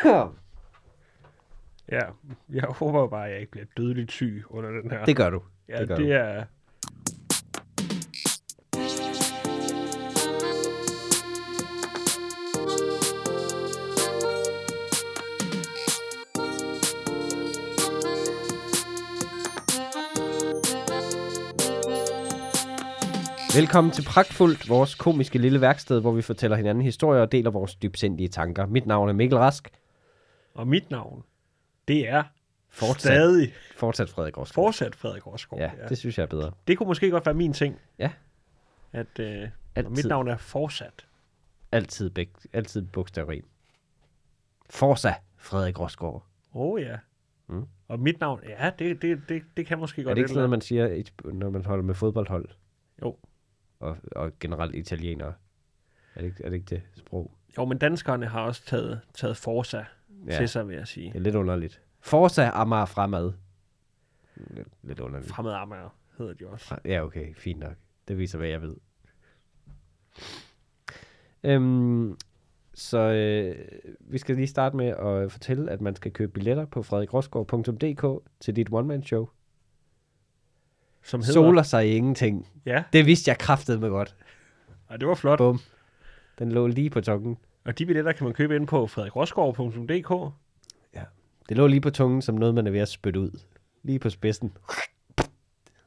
Ja, jeg håber bare, at jeg ikke bliver dødeligt syg under den her. det gør du. ja, det gør det du. er... Velkommen til Pragtfuldt, vores komiske lille værksted, hvor vi fortæller hinanden historier og deler vores dybsindige tanker. Mit navn er Mikkel Rask. Og mit navn, det er Fortsat. stadig Fortsat Frederik Rosgaard. fortsat Frederik Rosgaard. Ja, det synes jeg er bedre. det kunne måske godt være min ting. Ja. At øh, mit navn er fortsat. altid, bæk, altid bogstaveri. Forza Frederik Rosgaard. Åh oh, ja. Mm. Og mit navn, ja, det, det, det, det kan måske Er godt det ikke sådan noget, man siger, når man holder med fodboldhold? Jo. Og, og generelt italienere. Er det, ikke, er det ikke det sprog? Jo, men danskerne har også taget, taget Forza ja. Til sig, vil jeg sige. det er lidt underligt. Forza Amager fremad. Lidt, lidt underligt. Fremad Amager hedder de også. Ja, okay, fint nok. Det viser, hvad jeg ved. Øhm, så øh, vi skal lige starte med at fortælle, at man skal købe billetter på frederikrossgaard.dk til dit one-man-show. Som hedder... Soler sig i ingenting. Ja, Det vidste jeg kraftedeme godt. og det var flot. Bum. Den lå lige på tungen. Og de billetter kan man købe ind på frederikrossgaard.dk. Det lå lige på tungen, som noget, man er ved at spytte ud. Lige på spidsen.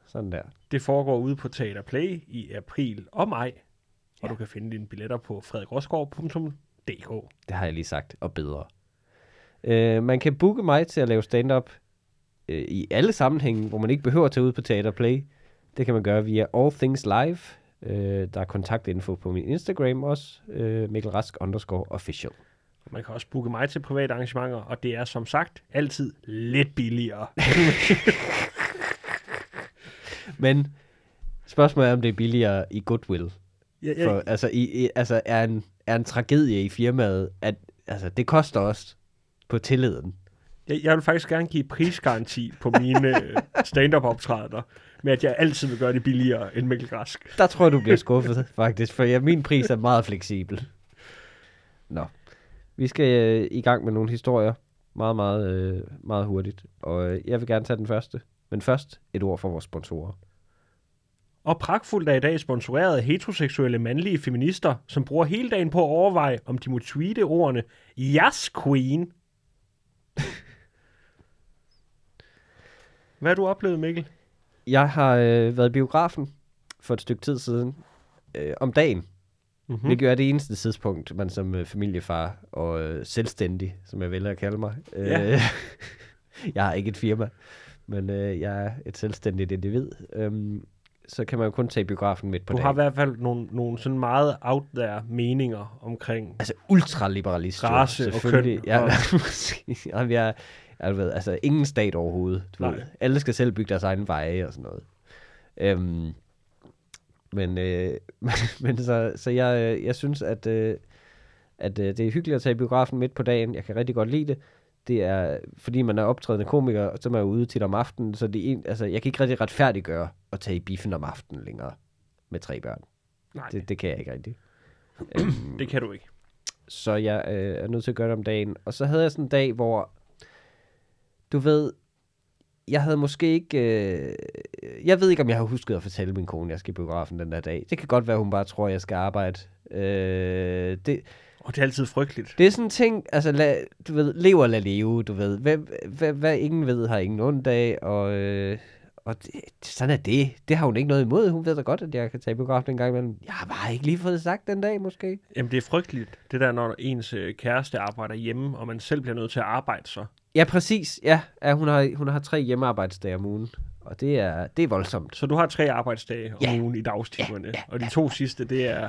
Sådan der. Det foregår ude på Teater Play i april og maj. Og Ja. du kan finde dine billetter på frederikrossgaard.dk. Det har jeg lige sagt, og bedre. Øh, man kan booke mig til at lave stand-up øh, i alle sammenhænge, hvor man ikke behøver at tage ud på Teater Play. Det kan man gøre via All Things Live. Øh, der er kontaktinfo på min Instagram også. Øh, Mikkel Rask underscore official. Man kan også booke mig til private arrangementer, og det er som sagt altid lidt billigere. Men spørgsmålet er, om det er billigere i goodwill. Jeg, For, jeg, altså, i, i, altså er, en, er en tragedie i firmaet, at altså, det koster også på tilliden. jeg, jeg vil faktisk gerne give prisgaranti på mine øh, stand-up optrædener, med at jeg altid vil gøre det billigere end Mikkel Rask. Der tror jeg, du bliver skuffet, faktisk, for ja, min pris er meget fleksibel. Nå, vi skal øh, i gang med nogle historier meget, meget, øh, meget hurtigt, og øh, jeg vil gerne tage den første. Men først et ord for vores sponsorer. Og pragtfuldt er i dag sponsoreret heteroseksuelle mandlige feminister, som bruger hele dagen på at overveje, om de må tweete ordene Yes, Queen. Hvad har du oplevet, Mikkel? Jeg har øh, været i biografen for et stykke tid siden øh, om dagen, Mm-hmm. hmm. hvilket er det eneste tidspunkt, man som øh, familiefar og øh, selvstændig, som jeg vælger at kalde mig. Øh, Ja. jeg har ikke et firma, men øh, jeg er et selvstændigt individ. Øhm, så kan man jo kun tage biografen midt på Du dagen. har i hvert fald nogle, nogle sådan meget out there meninger omkring Altså ultraliberalist. jo, Race og køn Ja, og-. Jamen, jeg, jeg ved, altså ingen stat overhovedet. Du Nej. ved. Alle skal selv bygge deres egen veje og sådan noget. Øhm, men øh, men så, så jeg, øh, jeg synes, at, øh, at øh, det er hyggeligt at tage i biografen midt på dagen. Jeg kan rigtig godt lide det. Det er, fordi man er optrædende komiker, og så er man ude tit om aftenen, så det er en, altså, jeg kan ikke rigtig retfærdiggøre at tage i biffen om aftenen længere med tre børn. Nej, det, Det, det kan jeg ikke rigtig. øhm, det kan du ikke. så jeg øh, er nødt til at gøre det om dagen. Og så havde jeg sådan en dag, hvor, du ved, jeg havde måske ikke, øh, jeg ved ikke, om jeg har husket at fortælle min kone, at jeg skal i biografen den der dag. Det kan godt være, hun bare tror, jeg skal arbejde. Øh, det, Og det er altid frygteligt. det er sådan en ting, altså, lad, du ved, lev og lad leve, du ved. Hvad, hvad, hvad ingen ved, har ingen ondt af, og, øh, og det, sådan er det. Det har hun ikke noget imod. Hun ved da godt, at jeg kan tage biografen en gang imellem. Jeg har bare ikke lige fået det sagt den dag, måske. Jamen, det er frygteligt, det der, når ens øh, kæreste arbejder hjemme, og man selv bliver nødt til at arbejde så. Ja, præcis. Ja, ja hun, har, hun har tre hjemmearbejdsdage om ugen, og det er, det er voldsomt. Så du har tre arbejdsdage om Ja. ugen i dagstimerne, og de to sidste, det er...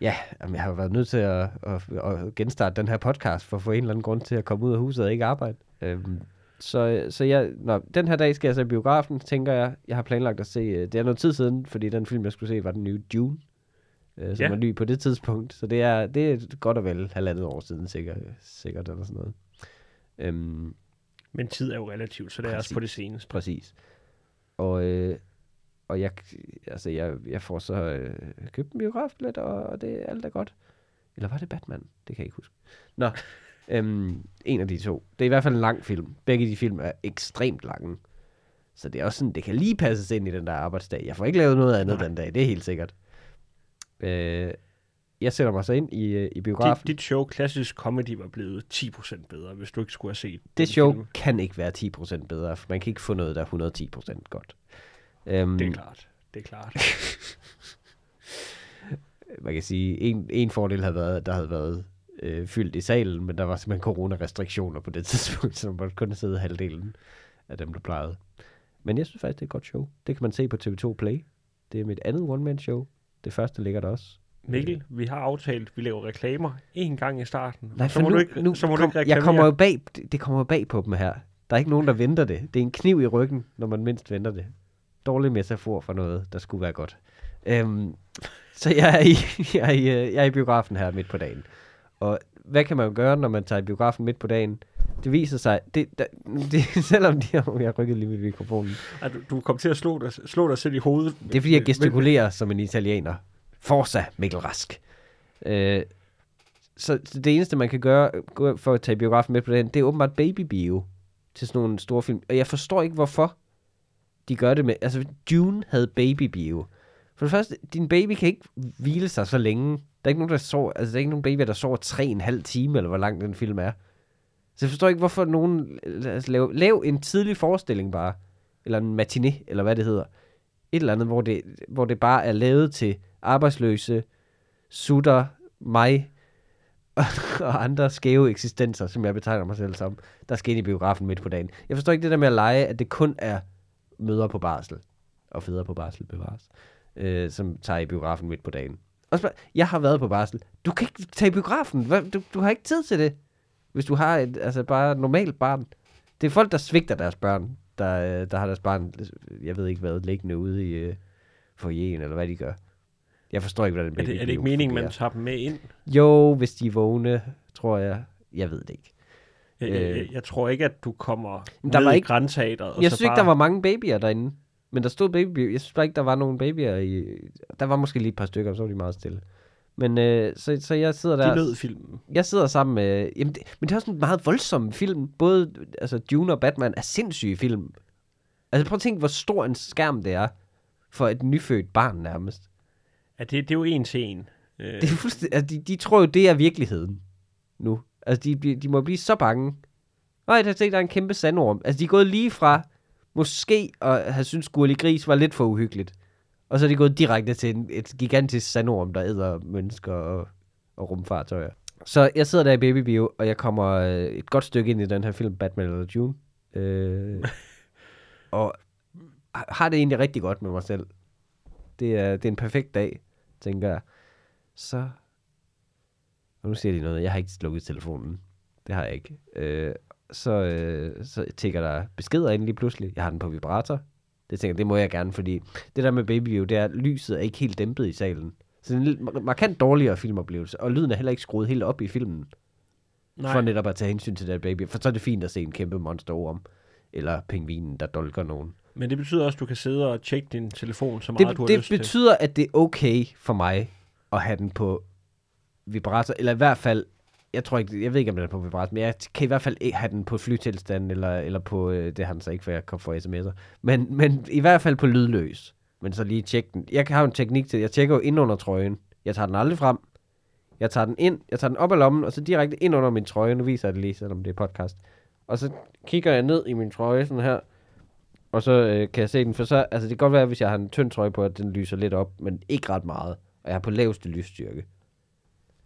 Ja, jamen, jeg har været nødt til at, at, at genstarte den her podcast, for at få en eller anden grund til at komme ud af huset og ikke arbejde. Øhm, så så jeg, nå, den her dag skal jeg så i biografen, tænker jeg. Jeg har planlagt at se, øh, det er noget tid siden, fordi den film, jeg skulle se, var den nye Dune, øh, som Ja. var ny på det tidspunkt. Så det er, det er godt og vel halvandet år siden, sikkert, sikkert eller sådan noget. Øhm, Men tid er jo relativt, så det er også på det Præcis. seneste. Præcis. Og, øh, og jeg, altså jeg, jeg får så øh, købt en biografbillet, og, og det alt er godt. Eller var det Batman? Det kan jeg ikke huske. Nå, Øhm, en af de to. Det er i hvert fald en lang film. Begge de film er ekstremt lange. Så det er også sådan, det kan lige passes ind i den der arbejdsdag. Jeg får ikke lavet noget andet Nej. den dag, det er helt sikkert. Øh, jeg sætter mig så ind i, øh, i Dit, biografen. dit show, klassisk comedy, var blevet 10% bedre, hvis du ikke skulle have set det show film. kan ikke være 10% bedre, for man kan ikke få noget, der er 110% godt. Øhm, Det er klart. Det er klart. man kan sige, en, en fordel havde været, at der havde været øh, fyldt i salen, men der var simpelthen coronarestriktioner på det tidspunkt, så man måtte kun sidde halvdelen af dem, der plejede. Men jeg synes faktisk, det er et godt show. Det kan man se på TV2 Play. Det er mit andet one-man-show. Det første ligger der også. Mikkel, vi har aftalt, vi laver reklamer en gang i starten. Nej, så må nu, du ikke, nu så må kom, du ikke jeg kommer jo bag, det, kommer jo bag på dem her. Der er ikke nogen, der venter det. Det er en kniv i ryggen, når man mindst venter det. Dårlig metafor for noget, der skulle være godt. Øhm, så jeg er, i, jeg, er i, øh, jeg er i biografen her midt på dagen. Og hvad kan man gøre, når man tager i biografen midt på dagen? Det viser sig, det, der, det, selvom de har, jeg rykket lige med mikrofonen. Ej, du, du kom til at slå dig, slå dig selv i hovedet. Det er fordi, jeg gestikulerer som en italiener. Forza, Mikkel Rask. Øh, så, det eneste, man kan gøre for at tage biografen med på den, det er åbenbart babybio til sådan nogle store film. Og jeg forstår ikke, hvorfor de gør det med... Altså, Dune havde babybio. For det første, din baby kan ikke hvile sig så længe. Der er ikke nogen, der sover, altså, der er ikke nogen baby, der sover tre en halv time, eller hvor lang den film er. Så jeg forstår ikke, hvorfor nogen... Altså, lav, lav en tidlig forestilling bare. Eller en matiné, eller hvad det hedder et eller andet, hvor det, hvor det bare er lavet til arbejdsløse, sutter, mig og, andre skæve eksistenser, som jeg betegner mig selv som, der skal ind i biografen midt på dagen. Jeg forstår ikke det der med at lege, at det kun er møder på barsel, og fædre på barsel bevares, øh, som tager i biografen midt på dagen. Og så, jeg har været på barsel. Du kan ikke tage i biografen. Du, du har ikke tid til det. Hvis du har et altså bare normalt barn. Det er folk, der svigter deres børn, der, øh, der har deres barn, jeg ved ikke hvad, liggende ude i øh, forjen, eller hvad de gør. Jeg forstår ikke, hvordan Er det, er det ikke meningen, man tager dem med ind? Jo, hvis de er vågne, tror jeg. Jeg ved det ikke. Jeg, Øh. jeg, jeg, jeg tror ikke, at du kommer Men der ned var i ikke- grænteateret. og jeg synes ikke, bare, der var mange babyer derinde. Men der stod baby. Jeg synes bare ikke, der var nogen babyer i... Der var måske lige et par stykker, så var de meget stille. Men øh, så, så jeg sidder der... De nød filmen. Jeg sidder sammen med... Jamen, det, men det er også en meget voldsom film. Både altså, Dune og Batman er sindssyge film. Altså prøv at tænke, hvor stor en skærm det er for et nyfødt barn nærmest. Ja, det, det er jo en til en. Øh, Det er fuldstændig... Altså, de, de tror jo, det er virkeligheden nu. Altså, de, de må blive så bange. Nej, der, der er en kæmpe sandorm. Altså, de er gået lige fra måske at have syntes, Gurli Gris var lidt for uhyggeligt. Og så er de gået direkte til en, et gigantisk sandorm, der æder mennesker og, og rumfartøjer. Så jeg sidder der i babybio, og jeg kommer øh, et godt stykke ind i den her film, Batman eller June. Øh, og har det egentlig rigtig godt med mig selv. Det er, det er en perfekt dag, tænker jeg. Så... Og nu siger de noget. Jeg har ikke slukket telefonen. Det har jeg ikke. Øh, så, øh, så tænker der beskeder ind lige pludselig. Jeg har den på vibrator. Det tænker jeg, det må jeg gerne, fordi det der med Babyview, det er, at lyset er ikke helt dæmpet i salen. Så det er en markant dårligere filmoplevelse, og lyden er heller ikke skruet helt op i filmen, Nej. for netop at tage hensyn til det baby. For så er det fint at se en kæmpe monsterorm, eller pingvinen, der dolker nogen. Men det betyder også, at du kan sidde og tjekke din telefon så meget, Det, du har det lyst til. betyder, at det er okay for mig at have den på vibrator, eller i hvert fald, jeg tror ikke, jeg ved ikke, om den er på vibrator, men jeg kan i hvert fald ikke have den på flytilstand, eller, eller på, øh, det har den så ikke, for jeg kom for sms'er, men, men i hvert fald på lydløs. Men så lige tjekke den. Jeg har jo en teknik til, jeg tjekker jo ind under trøjen. Jeg tager den aldrig frem. Jeg tager den ind, jeg tager den op af lommen, og så direkte ind under min trøje. Nu viser jeg det lige, selvom det er podcast. Og så kigger jeg ned i min trøje, sådan her. Og så øh, kan jeg se den, for så, altså det kan godt være, hvis jeg har en tynd trøje på, at den lyser lidt op, men ikke ret meget. Og jeg er på laveste lysstyrke.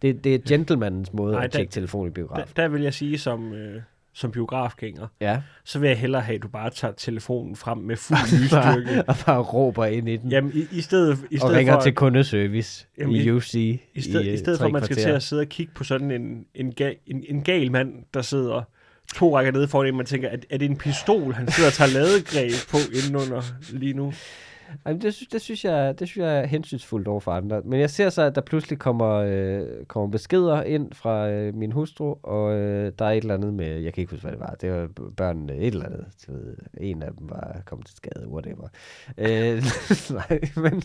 Det, det er gentlemanens måde Ej, at der- tjekke telefon i Der, biograf. der vil jeg sige, som, øh, som biografgænger, Ja. så vil jeg hellere have, at du bare tager telefonen frem med fuld lysstyrke. og bare råber ind i den. Jamen, i, i stedet, i og stedet ringer for, til kundeservice Jamen, i i- UC. i, sted, øh, i stedet for, tre at man skal til kvarter. at sidde og kigge på sådan en, en, gal, en, en gal mand, der sidder to rækker nede foran en, man tænker, er, er det en pistol, han sidder og tager ladegreb på indenunder lige nu? Jamen, det, synes, det, synes jeg, det synes jeg er hensynsfuldt over for andre. Men jeg ser så, at der pludselig kommer, øh, kommer beskeder ind fra øh, min hustru, og øh, der er et eller andet med, jeg kan ikke huske, hvad det var, det var børnene, et eller andet. Du ved, en af dem var kommet til skade, whatever. Øh, nej, men,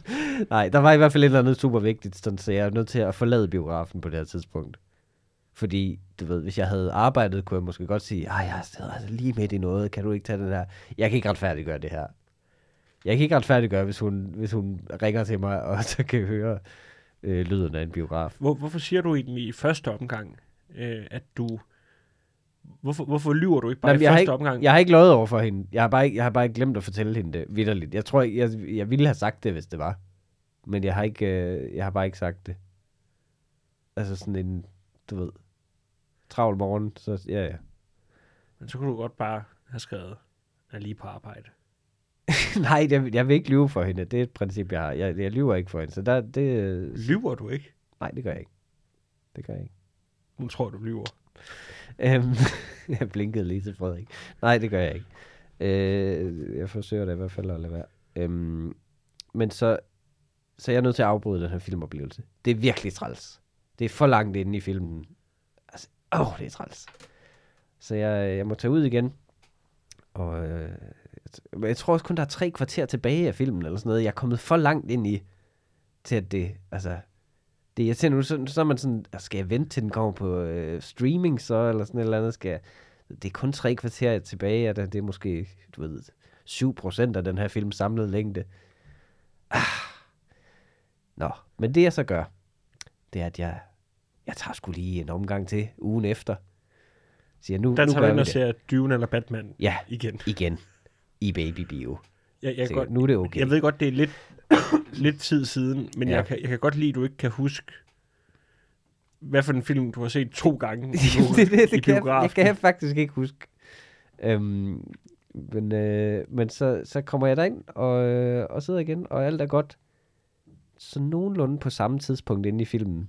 nej, der var i hvert fald et eller andet super vigtigt, sådan, så jeg er nødt til at forlade biografen på det her tidspunkt. Fordi, du ved, hvis jeg havde arbejdet, kunne jeg måske godt sige, ej, jeg sidder altså lige midt i noget, kan du ikke tage den her? Jeg kan ikke retfærdiggøre det her. Jeg kan ikke retfærdiggøre, hvis hun, hvis hun ringer til mig, og så kan jeg høre øh, lyden af en biograf. Hvor, hvorfor siger du egentlig i første omgang, øh, at du... Hvorfor, hvorfor lyver du ikke bare Jamen, i jeg, første ikke, omgang? jeg har ikke løjet over for hende. Jeg har bare ikke, jeg har bare ikke glemt at fortælle hende det vidderligt. Jeg tror, jeg, jeg ville have sagt det, hvis det var. Men jeg har, ikke, øh, jeg har bare ikke sagt det. Altså sådan en, du ved, travl morgen, så ja, ja. Men så kunne du godt bare have skrevet, at er lige på arbejde. Nej, jeg, jeg vil ikke lyve for hende. Det er et princip, jeg har. Jeg, jeg lyver ikke for hende. Så der, det, Lyver du ikke? nej, det gør jeg ikke. Det gør jeg ikke. Nu tror du lyver. Øhm, jeg blinkede lige til Frederik. Nej, det gør jeg ikke. Øh, jeg forsøger da i hvert fald at lade være. Øhm, men så, så jeg er nødt til at afbryde den her filmoplevelse. Det er virkelig træls. Det er for langt inde i filmen åh, åh, det er træls. Så jeg, øh, jeg må tage ud igen. Og øh, jeg tror også kun, der er tre kvarter tilbage af filmen, eller sådan noget. Jeg er kommet for langt ind i, til at det, altså, det jeg ser nu, så, så er man sådan, ah, skal jeg vente til den kommer på øh, streaming så, eller sådan et eller andet, skal jeg, det er kun tre kvarter tilbage, og det det er måske, du ved, 7% af den her film samlede længde. Ah. Nå, men det jeg så gør, det er, at jeg, jeg tager sgu lige en omgang til ugen efter. Siger, nu, Der nu tager du ind vi og det. ser Dune eller Batman Ja, igen. igen. I Baby Bio. Jeg, jeg, Så godt, nu er det okay. jeg ved godt, det er lidt, lidt tid siden, men Ja. ja. jeg, kan, jeg kan godt lide, at du ikke kan huske, hvad for en film, du har set to gange det, det, det, i det kan, jeg, jeg biografen. kan jeg faktisk ikke huske. Øhm, men øh, men så, så kommer jeg derind og, øh, og sidder igen, og alt er godt. Så nogenlunde på samme tidspunkt inde i filmen.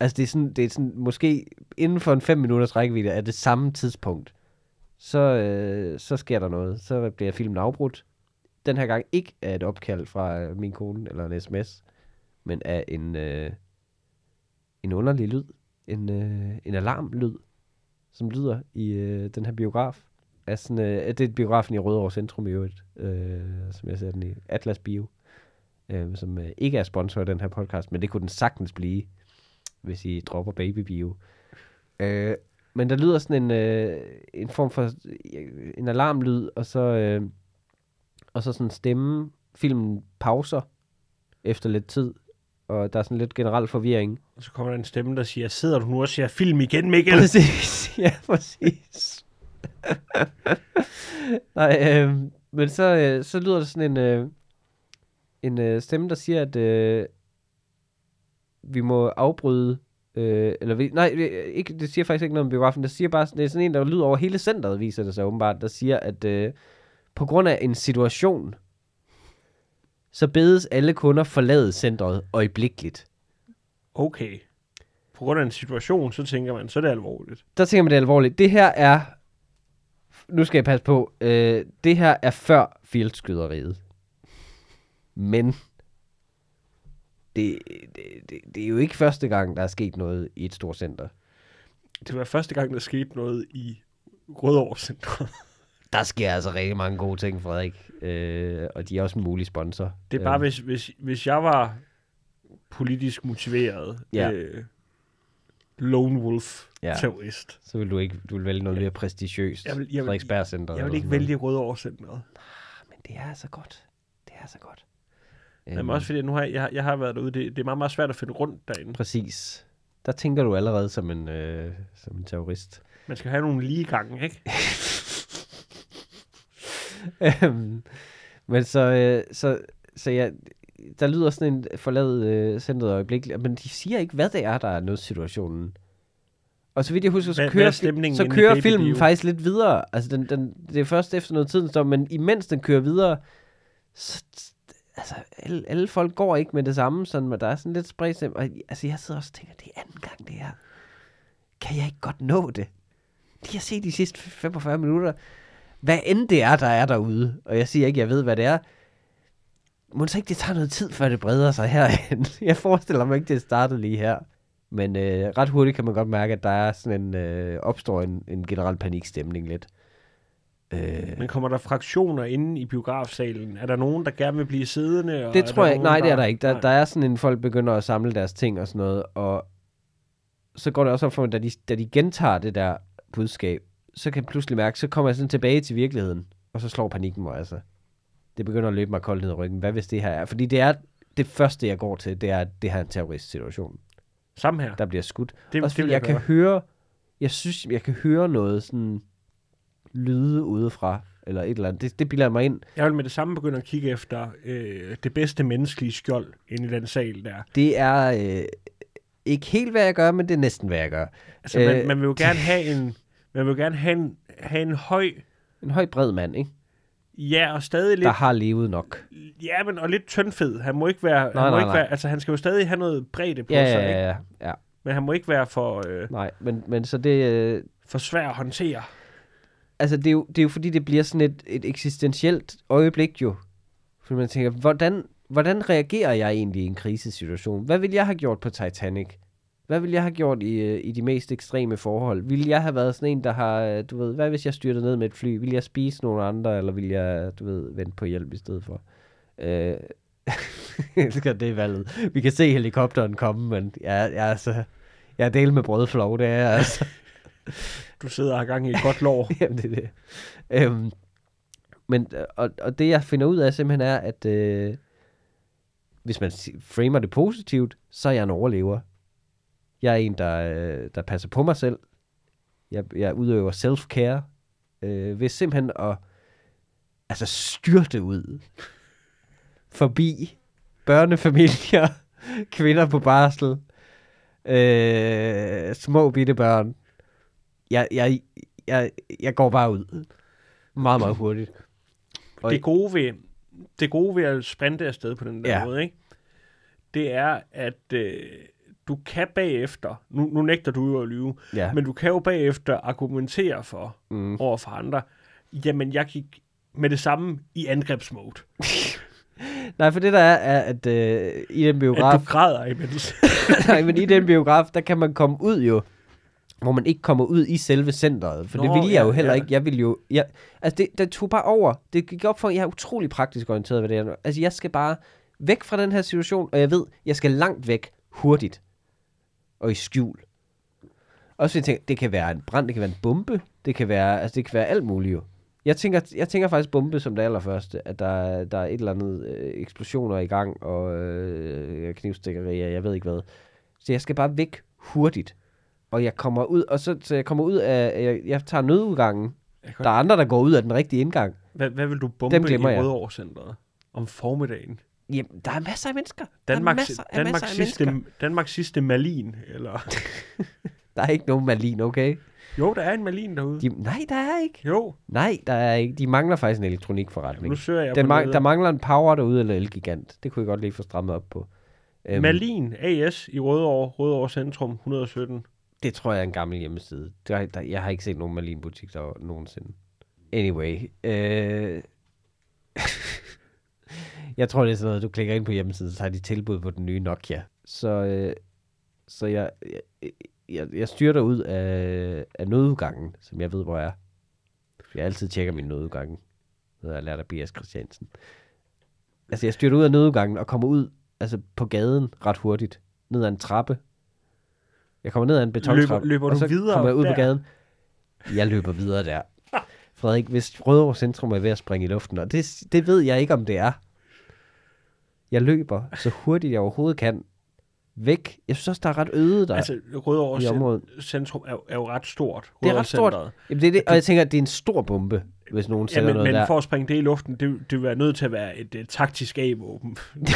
Altså det er sådan, det er sådan måske inden for en fem minutters rækkevidde er det samme tidspunkt. Så, øh, så sker der noget. Så bliver filmen afbrudt. Den her gang ikke af et opkald fra øh, min kone eller en sms, men af en, øh, en underlig lyd. En, øh, en alarmlyd, som lyder i øh, den her biograf. Er sådan, øh, det er biografen i Rødovre Centrum i øvrigt, øh, som jeg ser den i Atlas Bio, øh, som øh, ikke er sponsor af den her podcast, men det kunne den sagtens blive, hvis I dropper Baby Bio. Øh, men der lyder sådan en, øh, en form for øh, en alarmlyd, og så, øh, og så sådan stemme. Filmen pauser efter lidt tid, og der er sådan lidt generel forvirring. Og så kommer der en stemme, der siger, sidder du nu og ser film igen, Mikkel? Præcis, ja, præcis. Nej, øh, men så, øh, så lyder der sådan en, øh, en øh, stemme, der siger, at øh, vi må afbryde, øh, eller vi, nej, ikke, det siger faktisk ikke noget om biografen, det siger bare, det er sådan en, der lyder over hele centret, viser det sig åbenbart, der siger, at øh, på grund af en situation, så bedes alle kunder forlade centret øjeblikkeligt. Okay. På grund af en situation, så tænker man, så er det alvorligt. der tænker man det er alvorligt. Det her er, nu skal jeg passe på, øh, det her er før fieldskyderiet. Men det, det, det, det er jo ikke første gang, der er sket noget i et stort center. Det var første gang, der skete noget i Rødovre Centret. Der sker altså rigtig mange gode ting, Frederik. Øh, og de er også en mulig sponsor. Det er bare, Øhm, hvis, hvis, hvis jeg var politisk motiveret Ja. øh, lone wolf Ja. terrorist. Så vil du ikke du vil vælge noget mere prestigiøst. Jeg vil- jeg vil- Frederiksberg Center. Jeg vil ikke vælge Rødovre Centret. Men det er altså godt. Det er altså godt. Jamen også fordi, nu har jeg, jeg, har- jeg har været derude, det, det er meget, meget svært at finde rundt derinde. Præcis. Der tænker du allerede som en, øh, som en terrorist. Man skal have nogle lige gange, ikke? Øhm, Men så, øh, så, så ja, der lyder sådan en forladet øh, centret øjeblik, men de siger ikke, hvad det er, der er nødsituationen. Og så vidt jeg husker, så Hvad- hvad kører, er stemningen så kører filmen Bio? faktisk lidt videre. Altså, den, den, det er først efter noget tid, står, men imens den kører videre, så, altså, alle, alle folk går ikke med det samme, sådan, men der er sådan lidt spredt. Og, altså, jeg sidder også og tænker, det er anden gang, det her. Kan jeg ikke godt nå det? Det har set de sidste 45 minutter. Hvad end det er, der er derude, og jeg siger ikke, jeg ved, hvad det er, må så ikke det tager noget tid, før det breder sig herhen. Jeg forestiller mig ikke, det startede lige her. Men øh, ret hurtigt kan man godt mærke, at der er sådan en, øh, opstår en, en generel panikstemning lidt. Øh, Men kommer der fraktioner inde i biografsalen? Er der nogen, der gerne vil blive siddende? Og det tror der jeg ikke. Nej, det er der ikke. Der, Nej. der er sådan en, folk begynder at samle deres ting og sådan noget, og så går det også op for mig, da de, da de gentager det der budskab, så kan jeg pludselig mærke, så kommer jeg sådan tilbage til virkeligheden, og så slår panikken mig altså. Det begynder at løbe mig koldt ned ad ryggen. Hvad hvis det her er? Fordi det er det første, jeg går til, det er, det her er en terroristsituation. Samme her. Der bliver skudt. Det, Også det fordi vil jeg, jeg kan høre, jeg synes, jeg kan høre noget sådan lyde udefra, eller et eller andet. Det, det bilder jeg mig ind. Jeg vil med det samme begynde at kigge efter øh, det bedste menneskelige skjold inde i den sal der. Det er øh, ikke helt, hvad jeg gør, men det er næsten, hvad jeg gør. Altså, man, Øh. man vil jo gerne have en, man vil gerne have en, have en høj, En høj, bred mand, ikke? ja, og stadig lidt, Der har levet nok. ja, men og lidt tyndfed. Han må ikke være, Nej, han må nej, ikke nej. være, altså han skal jo stadig have noget bredde på Ja, sig, ja, ikke? ja, ja, ja. Men han må ikke være for, øh, Nej, men, men så det... Øh, for svær at håndtere altså, det er, jo, det er jo fordi, det bliver sådan et, et eksistentielt øjeblik jo. Fordi man tænker, hvordan, hvordan reagerer jeg egentlig i en krisesituation? Hvad ville jeg have gjort på Titanic? Hvad ville jeg have gjort i, øh, i de mest ekstreme forhold? Ville jeg have været sådan en, der har, øh, du ved, hvad hvis jeg styrter ned med et fly? Vil jeg spise nogle andre, eller vil jeg, du ved, vente på hjælp i stedet for? Øh, jeg elsker det valget. Vi kan se helikopteren komme, men jeg, jeg, er altså, jeg er del med brødflov, det er jeg altså. Du sidder og har gang i et godt lår. Jamen, det er det. Øhm, men, øh, og, og det jeg finder ud af simpelthen er, at øh, hvis man framer det positivt, så er jeg en overlever. Jeg er en, der, øh, der passer på mig selv. Jeg, jeg udøver self-care. Øh, ved simpelthen at altså styrte ud forbi børnefamilier, kvinder på barsel, øh, små bitte børn. Jeg, jeg, jeg, jeg går bare ud. Meget, meget hurtigt. Og- Det gode ved, det gode ved at sprinte afsted på den der Ja. måde, ikke? det er, at øh, du kan bagefter, nu, nu nægter du jo at lyve, Ja. men du kan jo bagefter argumentere for Mm. over for andre, jamen jeg gik med det samme i angrebsmode. Nej, for det der er, er at øh, i den At biograf, du græder imens. nej, men i den biograf, der kan man komme ud jo, hvor man ikke kommer ud i selve centret. For Nå, det ville jeg ja, jo heller ja. ikke. Jeg ville jo... Jeg, altså, det, det tog bare over. Det gik op for, jeg er utrolig praktisk orienteret ved det her. Altså, jeg skal bare væk fra den her situation, og jeg ved, jeg skal langt væk hurtigt. Og i skjul. Også fordi jeg tænker, det kan være en brand, det kan være en bombe, det kan være, altså, det kan være alt muligt jo. Jeg tænker, jeg tænker faktisk bombe som det allerførste, at der, er- der er et eller andet øh, eksplosioner i gang, og øh, knivstikkerier, jeg ved ikke hvad. Så jeg skal bare væk hurtigt. Og jeg kommer ud, og så, så jeg kommer ud af, jeg, jeg tager nødudgangen. Jeg Der er andre, der går ud af den rigtige indgang. Hvad, hvad vil du bombe Dem i glemmer jeg. Rødovre-centret om formiddagen? Jamen, der er masser af mennesker. Danmarks, der er masser af, Danmarks, masser af sidste, mennesker. Danmarks sidste Malin, eller... Der er ikke nogen Malin, okay? Jo, der er en Malin derude. De, nej, der er ikke. Jo, Nej, der er ikke. De mangler faktisk en elektronikforretning. nu søger jeg Den på ma- nettet. der mangler en power derude, eller Elgigant. Det kunne jeg godt lige få strammet op på. Øhm, Malin AS i Rødovre, Rødovre Centrum, 117. Det tror jeg er en gammel hjemmeside. Der, der, jeg har ikke set nogen Malin-butik der nogensinde. Anyway. Øh... jeg tror, det er sådan noget, du klikker ind på hjemmesiden, så har de tilbud på den nye Nokia. Så, øh... så jeg, jeg, jeg, jeg styrter ud af, af nødudgangen, som jeg ved, hvor jeg er. Jeg altid tjekker min nødudgange. Det har jeg lært af B.S. Christiansen. Altså, jeg styrter ud af nødudgangen og kommer ud altså, på gaden ret hurtigt. Ned ad en trappe. Jeg kommer ned ad en betontrappe. løber og du så videre kommer jeg ud der? på gaden. Jeg løber videre der. Frederik, hvis Rødovre Centrum er ved at springe i luften, og det, det ved jeg ikke, om det er. Jeg løber så hurtigt jeg overhovedet kan. Væk. Jeg synes også, der er ret øde der altså, Rødovre. Centrum er, er jo ret stort. Det er ret stort. Jamen, det er det, og jeg tænker, at det er en stor bombe, hvis nogen Ja, sætter men, noget men der. for at springe det i luften, det, det vil være nødt til at være et, et taktisk A-våben.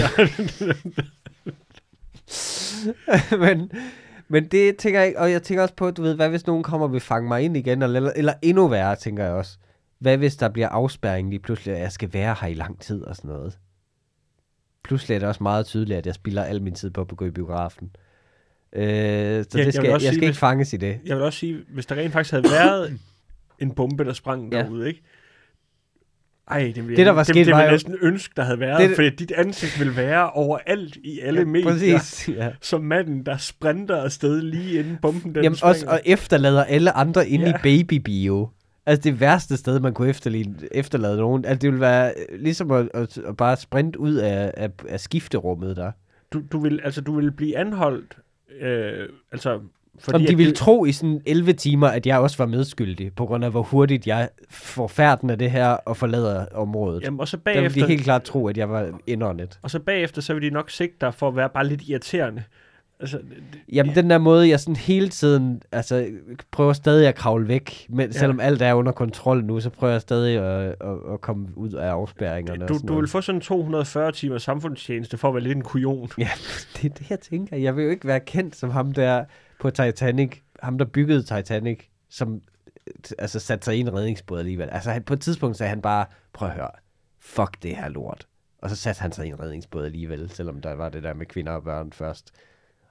men, men det tænker jeg ikke, og jeg tænker også på, du ved, hvad hvis nogen kommer og vil fange mig ind igen, eller, eller endnu værre, tænker jeg også. Hvad hvis der bliver afspærring lige pludselig, og jeg skal være her i lang tid og sådan noget. Pludselig er det også meget tydeligt, at jeg spilder al min tid på at gå i biografen. Øh, så jeg det skal, jeg, jeg sige, skal ikke hvis- fanges i det. Jeg vil også sige, hvis der rent faktisk havde været en bombe, der sprang Ja. derude, ikke? Ej, det ville, Det, der var sket, det, det var jo- næsten ønske, der havde været, Det- fordi dit ansigt ville være overalt i alle ja, medier, Præcis. Ja. som manden, der sprinter afsted lige inden bomben den Jamen springer. også, og efterlader alle andre inde Ja. i babybio. Altså det værste sted, man kunne efterlade, efterlade nogen. Altså det ville være ligesom at, at, at bare sprinte ud af, af, af skifterummet der. du, du, vil, altså, du vil blive anholdt, øh, altså Fordi Om de ville det- tro i sådan 11 timer, at jeg også var medskyldig, på grund af hvor hurtigt jeg får færden af det her og forlader området. Jamen, og så Der ville bagefter, de helt klart tro, at jeg var indåndet. og så bagefter, så vil de nok sigte dig for at være bare lidt irriterende. Altså, det- Jamen, den der måde, jeg sådan hele tiden, altså, prøver stadig at kravle væk, men Ja. selvom alt er under kontrol nu, så prøver jeg stadig at, at, at komme ud af afspærringerne. og du, sådan du vil få sådan 240 timer samfundstjeneste for at være lidt en kujon. Ja, det er det, jeg tænker. Jeg vil jo ikke være kendt som ham der på Titanic, ham der byggede Titanic, som altså satte sig i en redningsbåd alligevel. Altså han, på et tidspunkt sagde han bare, prøv at høre, fuck det her lort. Og så satte han sig i en redningsbåd alligevel, selvom der var det der med kvinder og børn først.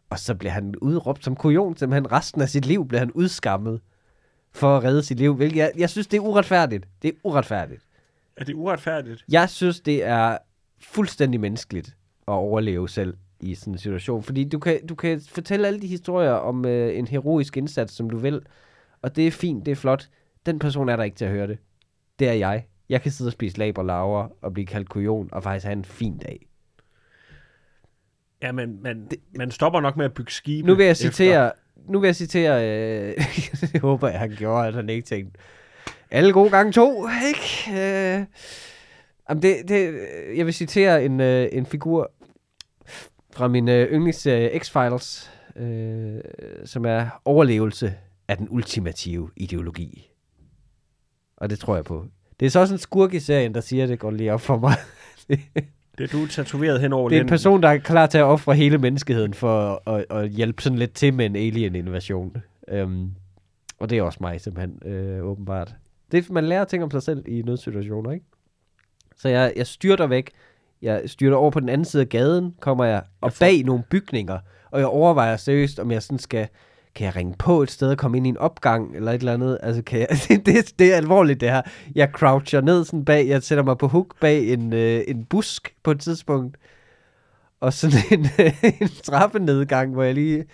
Og så blev han udråbt som kujon, simpelthen resten af sit liv blev han udskammet for at redde sit liv, hvilket jeg, jeg synes, det er uretfærdigt. Det er uretfærdigt. Er det uretfærdigt? Jeg synes, det er fuldstændig menneskeligt at overleve selv i sådan en situation. Fordi du kan, du kan fortælle alle de historier om øh, en heroisk indsats, som du vil. Og det er fint, det er flot. Den person er der ikke til at høre det. Det er jeg. Jeg kan sidde og spise laber laver og blive kaldt kujon og faktisk have en fin dag. Ja, men man, man stopper nok med at bygge skibe. Nu vil jeg efter. citere... Nu vil jeg citere... Øh, jeg håber, jeg han gjorde, at han ikke tænkte... Alle gode gange to, ikke? Øh, jamen det, det, jeg vil citere en, øh, en figur fra min øh, yndlingsserie X-Files, øh, som er overlevelse af den ultimative ideologi. Og det tror jeg på. Det er så også en skurk i serien, der siger, at det går lige op for mig. Det er du er tatoveret hen over Det er en person, der er klar til at ofre hele menneskeheden for at, at, at hjælpe sådan lidt til med en alien-invasion. Øhm, og det er også mig simpelthen, øh, åbenbart. Det, er- man lærer ting om sig selv i nødsituationer, ikke? Så jeg, jeg styrter væk. Jeg styrter over på den anden side af gaden, kommer jeg, og bag nogle bygninger. Og jeg overvejer seriøst, om jeg sådan skal... Kan jeg ringe på et sted og komme ind i en opgang eller et eller andet? Altså, kan jeg, det, det, det er alvorligt, det her. Jeg croucher ned sådan bag, jeg sætter mig på hook bag en, øh, en busk på et tidspunkt og sådan en, en trappenedgang, hvor jeg lige,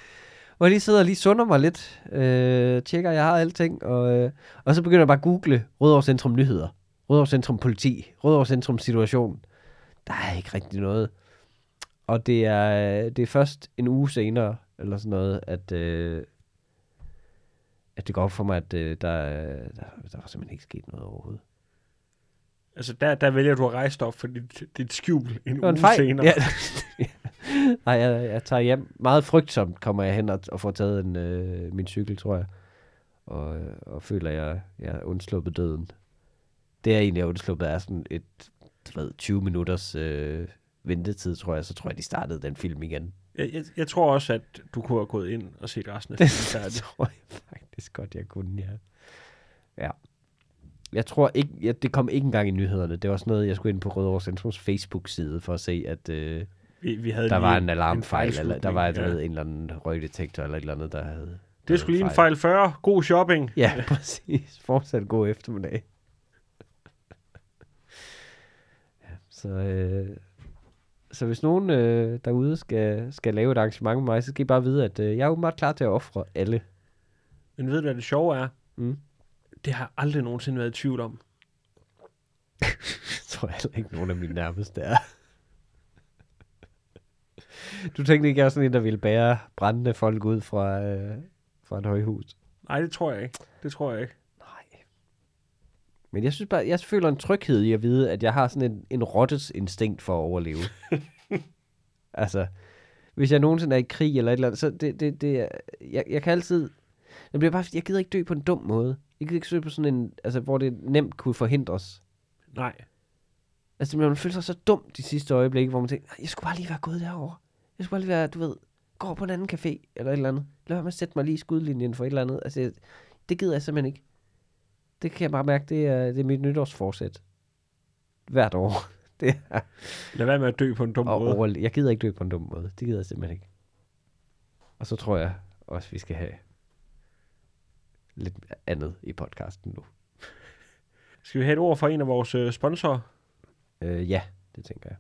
hvor jeg lige sidder og lige sunder mig lidt, øh, tjekker, jeg har alting, og, øh, og så begynder jeg bare at google Rødovre Centrum Nyheder, Rødovre Centrum Politi, Rødovre Centrum Situation. Der er ikke rigtig noget. Og det er, det er først en uge senere, eller sådan noget, at, øh, at det går op for mig, at øh, der, der, der var simpelthen ikke sket noget overhovedet. Altså, der, der vælger du at rejse op for dit, dit skjul en uge fejl. senere. Ja. Nej, jeg, jeg tager hjem. Meget frygtsomt kommer jeg hen og, og får taget en, øh, min cykel, tror jeg. Og, øh, og føler, at jeg, jeg er undsluppet døden. Det er egentlig er undsluppet er sådan et ved, 20 minutters øh, ventetid, tror jeg. Så tror jeg, de startede den film igen. Jeg, jeg, jeg tror også, at du kunne have gået ind og set resten af Det filmen færdig. tror jeg faktisk godt, jeg kunne, ja. Ja. Jeg tror ikke, ja, det kom ikke engang i nyhederne. Det var sådan noget, jeg skulle ind på Rødovre Centrums Facebook-side for at se, at øh, Vi, vi havde der var en alarmfejl, eller der var ja. ja. en eller anden røgdetektor, eller et eller andet, der havde... Det sgu lige en fejl 40. God shopping. Ja, præcis. Fortsat god eftermiddag. Så, øh, så hvis nogen øh, derude skal, skal lave et arrangement med mig, så skal I bare vide, at øh, jeg er meget klar til at ofre alle. Men ved du, hvad det sjove er? Mm. Det har jeg aldrig nogensinde været i tvivl om. Jeg tror heller ikke, nogen af mine nærmeste er. Du tænkte ikke, jeg var sådan en, der ville bære brændende folk ud fra, øh, fra et højhus? Nej, det tror jeg ikke. Det tror jeg ikke. Men jeg synes bare, jeg føler en tryghed i at vide, at jeg har sådan en, en rottes instinkt for at overleve. altså, hvis jeg nogensinde er i krig eller et eller andet, så det, det, det er- jeg, jeg kan altid, jeg bliver bare, jeg gider ikke dø på en dum måde. Jeg gider ikke dø på sådan en, altså, hvor det nemt kunne forhindres. Nej. Altså, man føler sig så dum de sidste øjeblikke, hvor man tænker, "Ej, jeg skulle bare lige være gået derover. Jeg skulle bare lige være, du ved, gå på en anden café, eller et eller andet. Lad at sætte mig lige i skudlinjen for et eller andet. Altså, det gider jeg simpelthen ikke. Det kan jeg bare mærke, det er, det er mit nytårsforsæt. Hvert år. Det er Lad være med at dø på en dum at måde. overle- Jeg gider ikke dø på en dum måde. Det gider jeg simpelthen ikke. Og så tror jeg også, vi skal have lidt andet i podcasten nu. Skal vi have et ord fra en af vores øh, sponsorer? Øh, ja, det tænker jeg.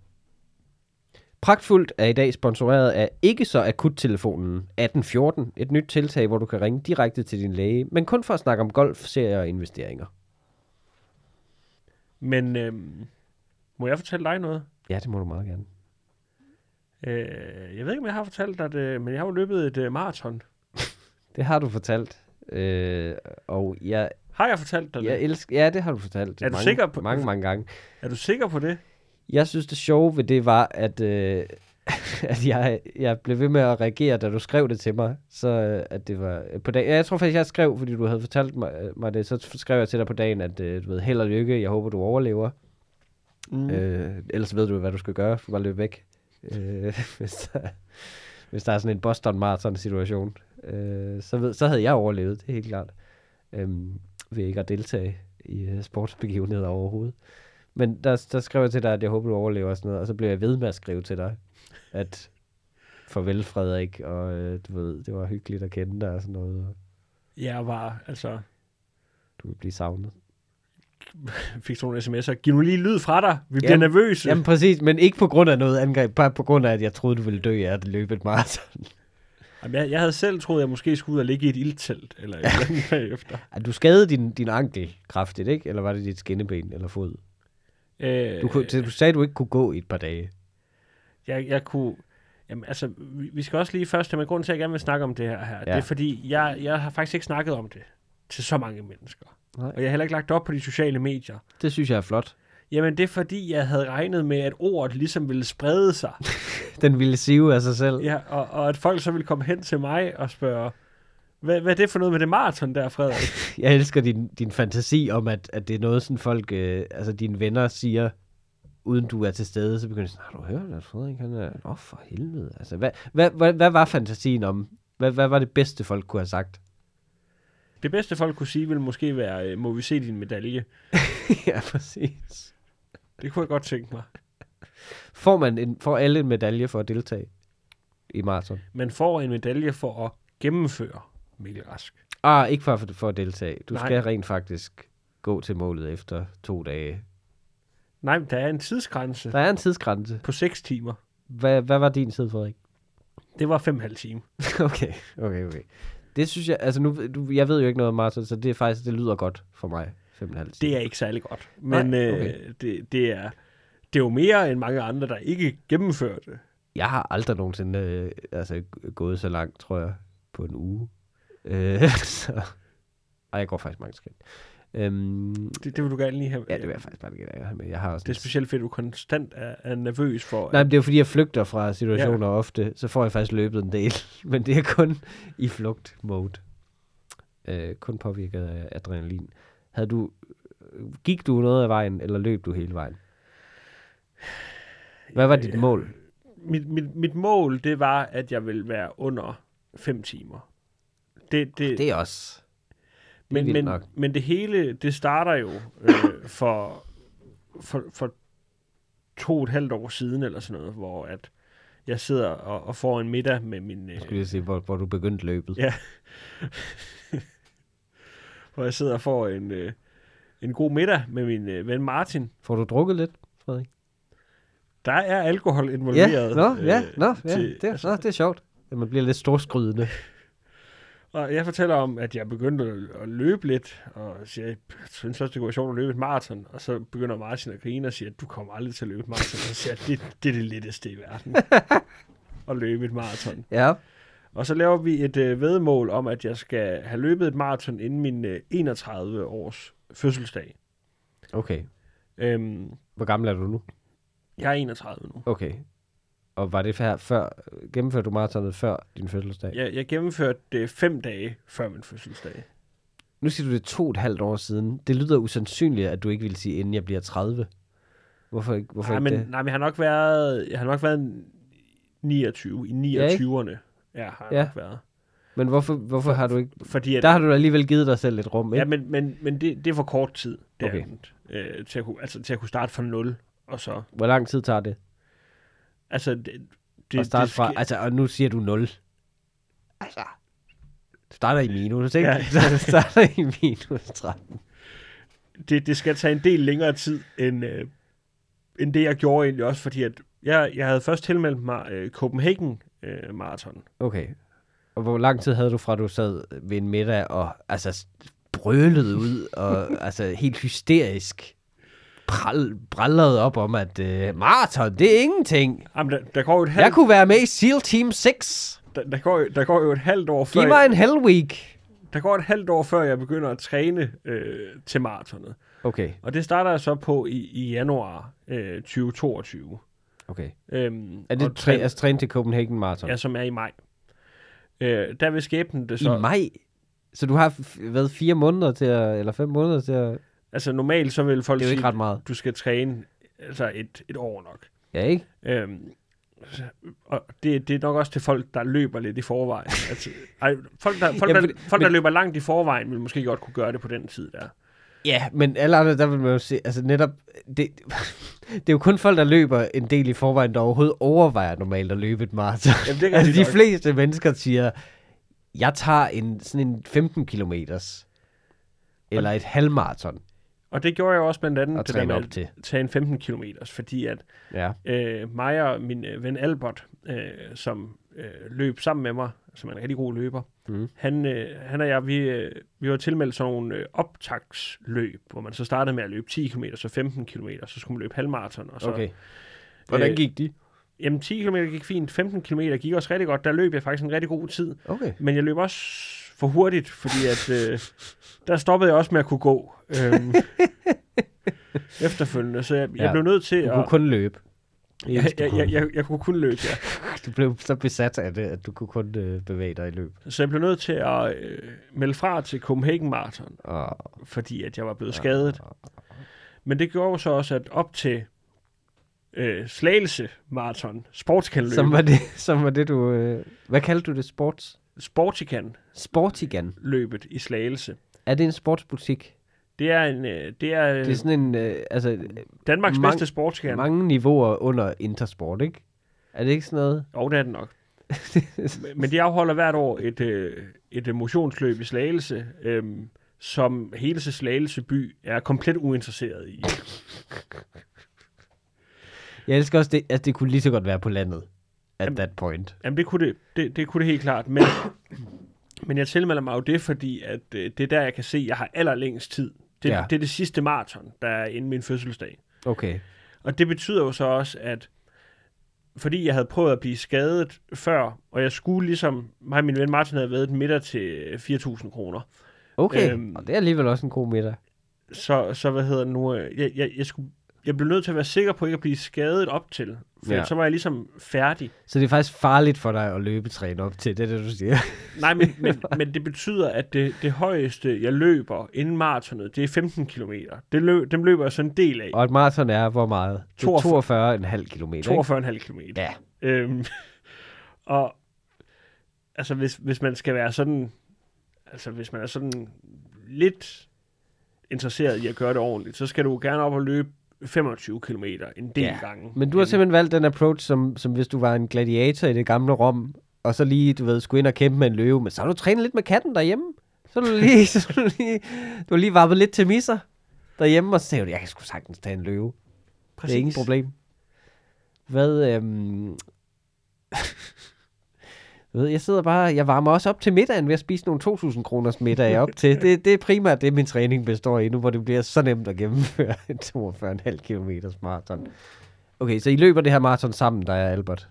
Pragtfuldt er i dag sponsoreret af ikke så akuttelefonen 1814, et nyt tiltag, hvor du kan ringe direkte til din læge, men kun for at snakke om golf, serier og investeringer. Men øhm, må jeg fortælle dig noget? Ja, det må du meget gerne. Øh, jeg ved ikke, om jeg har fortalt dig det, men jeg har jo løbet et øh, maraton. Det har du fortalt. Øh, og jeg, Har jeg fortalt dig det? jeg elsker... Ja, det har du fortalt. Er du mange, sikker på- Mange, mange gange. Er du sikker på det? Jeg synes, det sjove ved det var, at, øh, at jeg, jeg blev ved med at reagere, da du skrev det til mig. Så øh, at det var på dagen. Ja, jeg tror faktisk, jeg skrev, fordi du havde fortalt mig, øh, mig det, så skrev jeg til dig på dagen, at øh, du ved, held og lykke, jeg håber, du overlever. Mm. Øh, ellers ved du, hvad du skal gøre. Du bare løbe væk. Øh, hvis, der, hvis der er sådan en Boston Marathon situation. Øh, så, ved, så havde jeg overlevet, det er helt klart. Øh, ved ikke at deltage i øh, sportsbegivenheder overhovedet. Men der, der skrev jeg til dig, at jeg håber, du overlever og sådan noget. Og så blev jeg ved med at skrive til dig, at farvel Frederik, og øh, du ved, det var hyggeligt at kende dig og sådan noget. Og Jeg var, altså, du vil blive savnet. fik sådan nogle sms'er. Giv nu lige lyd fra dig. Vi bliver Jamen- nervøse. Jamen præcis, men ikke på grund af noget angreb, bare på grund af, at jeg troede, du ville dø af at løbe et maraton. Jamen, jeg, jeg havde selv troet, at jeg måske skulle ud og ligge i et ildtelt, eller et eller andet bagefter. At du skadede din, din ankel kraftigt, ikke? Eller var det dit skinneben eller fod? Øh, Du, kunne, du sagde, at du ikke kunne gå i et par dage. jeg, jeg kunne... Jamen, altså, vi, vi skal også lige først, men grunden til, at jeg gerne vil snakke om det her, her ja. det er fordi, jeg, jeg har faktisk ikke snakket om det til så mange mennesker. Nej. Og jeg har heller ikke lagt op på de sociale medier. Det synes jeg er flot. Jamen, det er fordi, jeg havde regnet med, at ordet ligesom ville sprede sig. Den ville sive af sig selv. ja, og, og at folk så ville komme hen til mig og spørge, hvad, hvad er det for noget med det maraton der, Frederik? Jeg elsker din, din fantasi om, at, at det er noget, sådan folk, øh, altså dine venner siger, uden du er til stede, så begynder de sådan, har du hørt, at Frederik han er, åh for helvede. Altså, hvad, hvad, hvad, hvad var fantasien om? Hvad, hvad var det bedste, folk kunne have sagt? Det bedste folk kunne sige, ville måske være, øh, må vi se din medalje? ja, præcis. Det kunne jeg godt tænke mig. Får, man en, får alle en medalje for at deltage i maraton? Man får en medalje for at gennemføre Mikkel Rask. Ah, ikke for, for at deltage. Du Nej. Skal rent faktisk gå til målet efter to dage. Nej, men der er en tidsgrænse Der er en tidsgrænse. på 6 timer. Hvad, hvad var din tid, Frederik? Det var 5,5 timer. okay, okay, okay. Det synes jeg, altså nu, du, jeg ved jo ikke noget om maraton, så det er faktisk, det lyder godt for mig. 5,5 Det er ikke særlig godt. Men Nej, Nej, okay. øh, det, det, er, det er jo mere end mange andre, der ikke gennemfører det. Jeg har aldrig nogensinde øh, altså, gået så langt, tror jeg, på en uge. Øh, så... Ej, jeg går faktisk mange skridt. Øhm, Det, det vil du gerne lige have. ja, det vil jeg faktisk bare ikke have med. Jeg har det er specielt fordi, du konstant er, er nervøs for... Nej, men det er fordi, jeg flygter fra situationer ja. ofte, så får jeg faktisk løbet en del. Men det er kun i flugt-mode. Øh, kun påvirket af adrenalin. Havde du, gik du noget af vejen, eller løb du hele vejen? Hvad var dit Øh, mål? mit, mit, mit mål, det var, at jeg ville være under 5 timer. Det, det, Det er også... Det er men, men, nok. men det hele, det starter jo øh, for, for, for to og et halvt år siden, eller sådan noget, hvor at jeg sidder og, og får en middag med min... Øh, Jeg skulle lige sige, hvor, hvor du begyndte løbet. Ja. hvor jeg sidder og får en, øh, en god middag med min øh, ven Martin. Får du drukket lidt, Frederik? Der er alkohol involveret. Ja, nå, ja, øh, nå, ja til- det, altså, nå, det er sjovt. At man bliver lidt storskrydende. Og jeg fortæller om, at jeg begyndte at- løbe lidt, og siger, jeg synes også, det kunne være sjovt at løbe et maraton. Og så begynder Martin at grine og siger, at du kommer aldrig til at løbe et maraton. Og så siger jeg, det, det er det letteste i verden. at løbe et maraton. Ja. Og så laver vi et øh, vedmål om, at jeg skal have løbet et maraton inden min øh, 31 års fødselsdag. Okay. Øhm, Hvor gammel er du nu? jeg er 31 nu. Okay. Og var det her før, gennemførte du maratonet før din fødselsdag? Jeg, jeg gennemførte det fem dage før min fødselsdag. Nu siger du det to og et halvt år siden. Det lyder usandsynligt, at du ikke vil sige, inden jeg bliver 30. Hvorfor ikke, hvorfor Nej, ikke men, det? nej, men jeg har nok været, jeg har nok været 29, i Ja, ikke? 29'erne. Ja, har jeg Ja. nok været. Men hvorfor, hvorfor har du ikke... Fordi at, Der har du alligevel givet dig selv et rum, ikke? ja, men, men, men det, det er for kort tid, det Okay. okay. øh, til, at kunne, altså, til at kunne starte fra 0, og så, Hvor lang tid tager det? Altså, det, det det, at starte det fra... sker- Altså, og nu siger du 0. Altså... Du starter i minus, ikke? Ja. Ja. du starter i minus 13. det, det skal tage en del længere tid, end, øh, end det, jeg gjorde egentlig også, fordi at jeg, jeg havde først tilmeldt mig øh, Copenhagen øh, Marathon. Okay. Og hvor lang tid havde du fra, du sad ved en middag og altså brølede ud og altså helt hysterisk pral, brallede op om, at øh, maraton, det er ingenting. Jamen, der, der går jo et halvt... Jeg kunne være med i SEAL Team 6. der, der, går, jo- der går jo et halvt år før... Giv mig en hell week. Der går et halvt år før, jeg begynder at træne øh, til maratonet. Okay, Og det starter jeg så på i, i januar øh, 2022. okay. Øhm, Er det træ, træn- altså træne til Copenhagen Marathon? Ja, som er i maj. Øh, der vil skæbnen det så... I maj? Så du har f- været fire måneder til at, eller fem måneder til at... Altså normalt så vil folk Det er jo sige, ikke ret meget. du skal træne altså et, et år nok. Ja, ikke? Øhm, og det, det er nok også til folk, der løber lidt i forvejen. altså, ej, folk, der, folk, Ja, der, folk der men- løber langt i forvejen, vil måske godt kunne gøre det på den tid der. Ja, men alle andre, der vil man jo se, altså netop, det, det er jo kun folk, der løber en del i forvejen, der overhovedet overvejer normalt at løbe et maraton. Jamen, det altså de nok. fleste mennesker siger, jeg tager en, sådan en 15 kilometers, eller et halvmaraton Og det gjorde jeg også blandt andet, at det der med at til. tage en 15 km, fordi at Ja, øh, mig og min øh, ven Albert, øh, som øh, løb sammen med mig, som er en rigtig god løber, Mhm. han, øh, han og jeg, vi, øh, vi var tilmeldt sådan nogle øh, optagsløb, hvor man så startede med at løbe 10 km, så 15 km, så skulle man løbe halvmarathon, og så okay. Hvordan Øh, gik de? Jamen, 10 km gik fint, 15 km gik også rigtig godt. Der løb jeg faktisk en rigtig god tid. Okay. Men jeg løb også for hurtigt, fordi at, øh, der stoppede jeg også med at kunne gå øhm, efterfølgende. Så jeg, jeg Ja, blev nødt til Du at... kunne kun løbe. Jeg, jeg, du jeg, kunne. jeg, jeg kunne kun løbe, ja. Du blev så besat af det, at du kunne kun øh, bevæge dig i løb. Så jeg blev nødt til at øh, melde fra til Copenhagen Marathon, Og, fordi at jeg var blevet skadet. Men det gjorde jo så også, at op til øh, Slagelse Marathon, Sportskan som, var det, som var det, du... Øh, hvad kaldte du det? Sports? Sportikan Sportigan. løbet i Slagelse. Er det en sportsbutik? Det er, en, øh, det er, Det er sådan en... Øh, altså, Danmarks mange- bedste sportskan. mange niveauer under Intersport, ikke? Er det ikke sådan noget? Jo, det er det nok. Men- de afholder hvert år et, øh, et øh, motionsløb i Slagelse, øhm, som hele Slagelse by er komplet uinteresseret i. Jeg elsker også det, at det kunne lige så godt være på landet. At Jamen- that point. Jamen, det kunne det, det, det, kunne det helt klart. Men, men jeg tilmelder mig jo det, fordi at, øh, det er der, jeg kan se, jeg har allerlængst tid. Det, Ja. det er det sidste maraton, der er inden min fødselsdag. Okay. Og det betyder jo så også, at fordi jeg havde prøvet at blive skadet før, og jeg skulle ligesom, mig og min ven Martin havde været middag til 4.000 kroner. Okay. Øhm. Øhm, og det er alligevel også en god middag. Så, så hvad hedder det nu, øh, jeg, jeg, jeg, skulle, jeg blev nødt til at være sikker på ikke at blive skadet op til. For Ja. så var jeg ligesom færdig. Så det er faktisk farligt for dig at løbetræne op til, det er det, du siger. Nej, men, men, men det betyder, at det, det højeste, jeg løber inden maratonet, det er 15 km. Det løb, dem løber jeg så en del af. Og et maraton er hvor meget? Det er 42 42,5 km, ikke? 42,5 km. Ja. Øhm, og altså, hvis, hvis man skal være sådan, altså hvis man er sådan lidt interesseret i at gøre det ordentligt, så skal du gerne op og løbe 25 km en del Ja, gange. Men du har simpelthen valgt den approach, som, som hvis du var en gladiator i det gamle Rom, og så lige, du ved, skulle ind og kæmpe med en løve, men så har du trænet lidt med katten derhjemme. Så har du lige, så har du lige, du har lige varmet lidt til misser derhjemme, og så sagde du, jeg kan sgu sagtens tage en løve. Præcis. Det er ingen problem. Hvad, øhm... Jeg ved, jeg sidder bare, jeg varmer også op til middagen ved at spise nogle 2.000 kroners middag op til. Det, det er primært det, min træning består i nu, hvor det bliver så nemt at gennemføre en 42,5 km maraton. Okay, så I løber det her maraton sammen, der er Albert.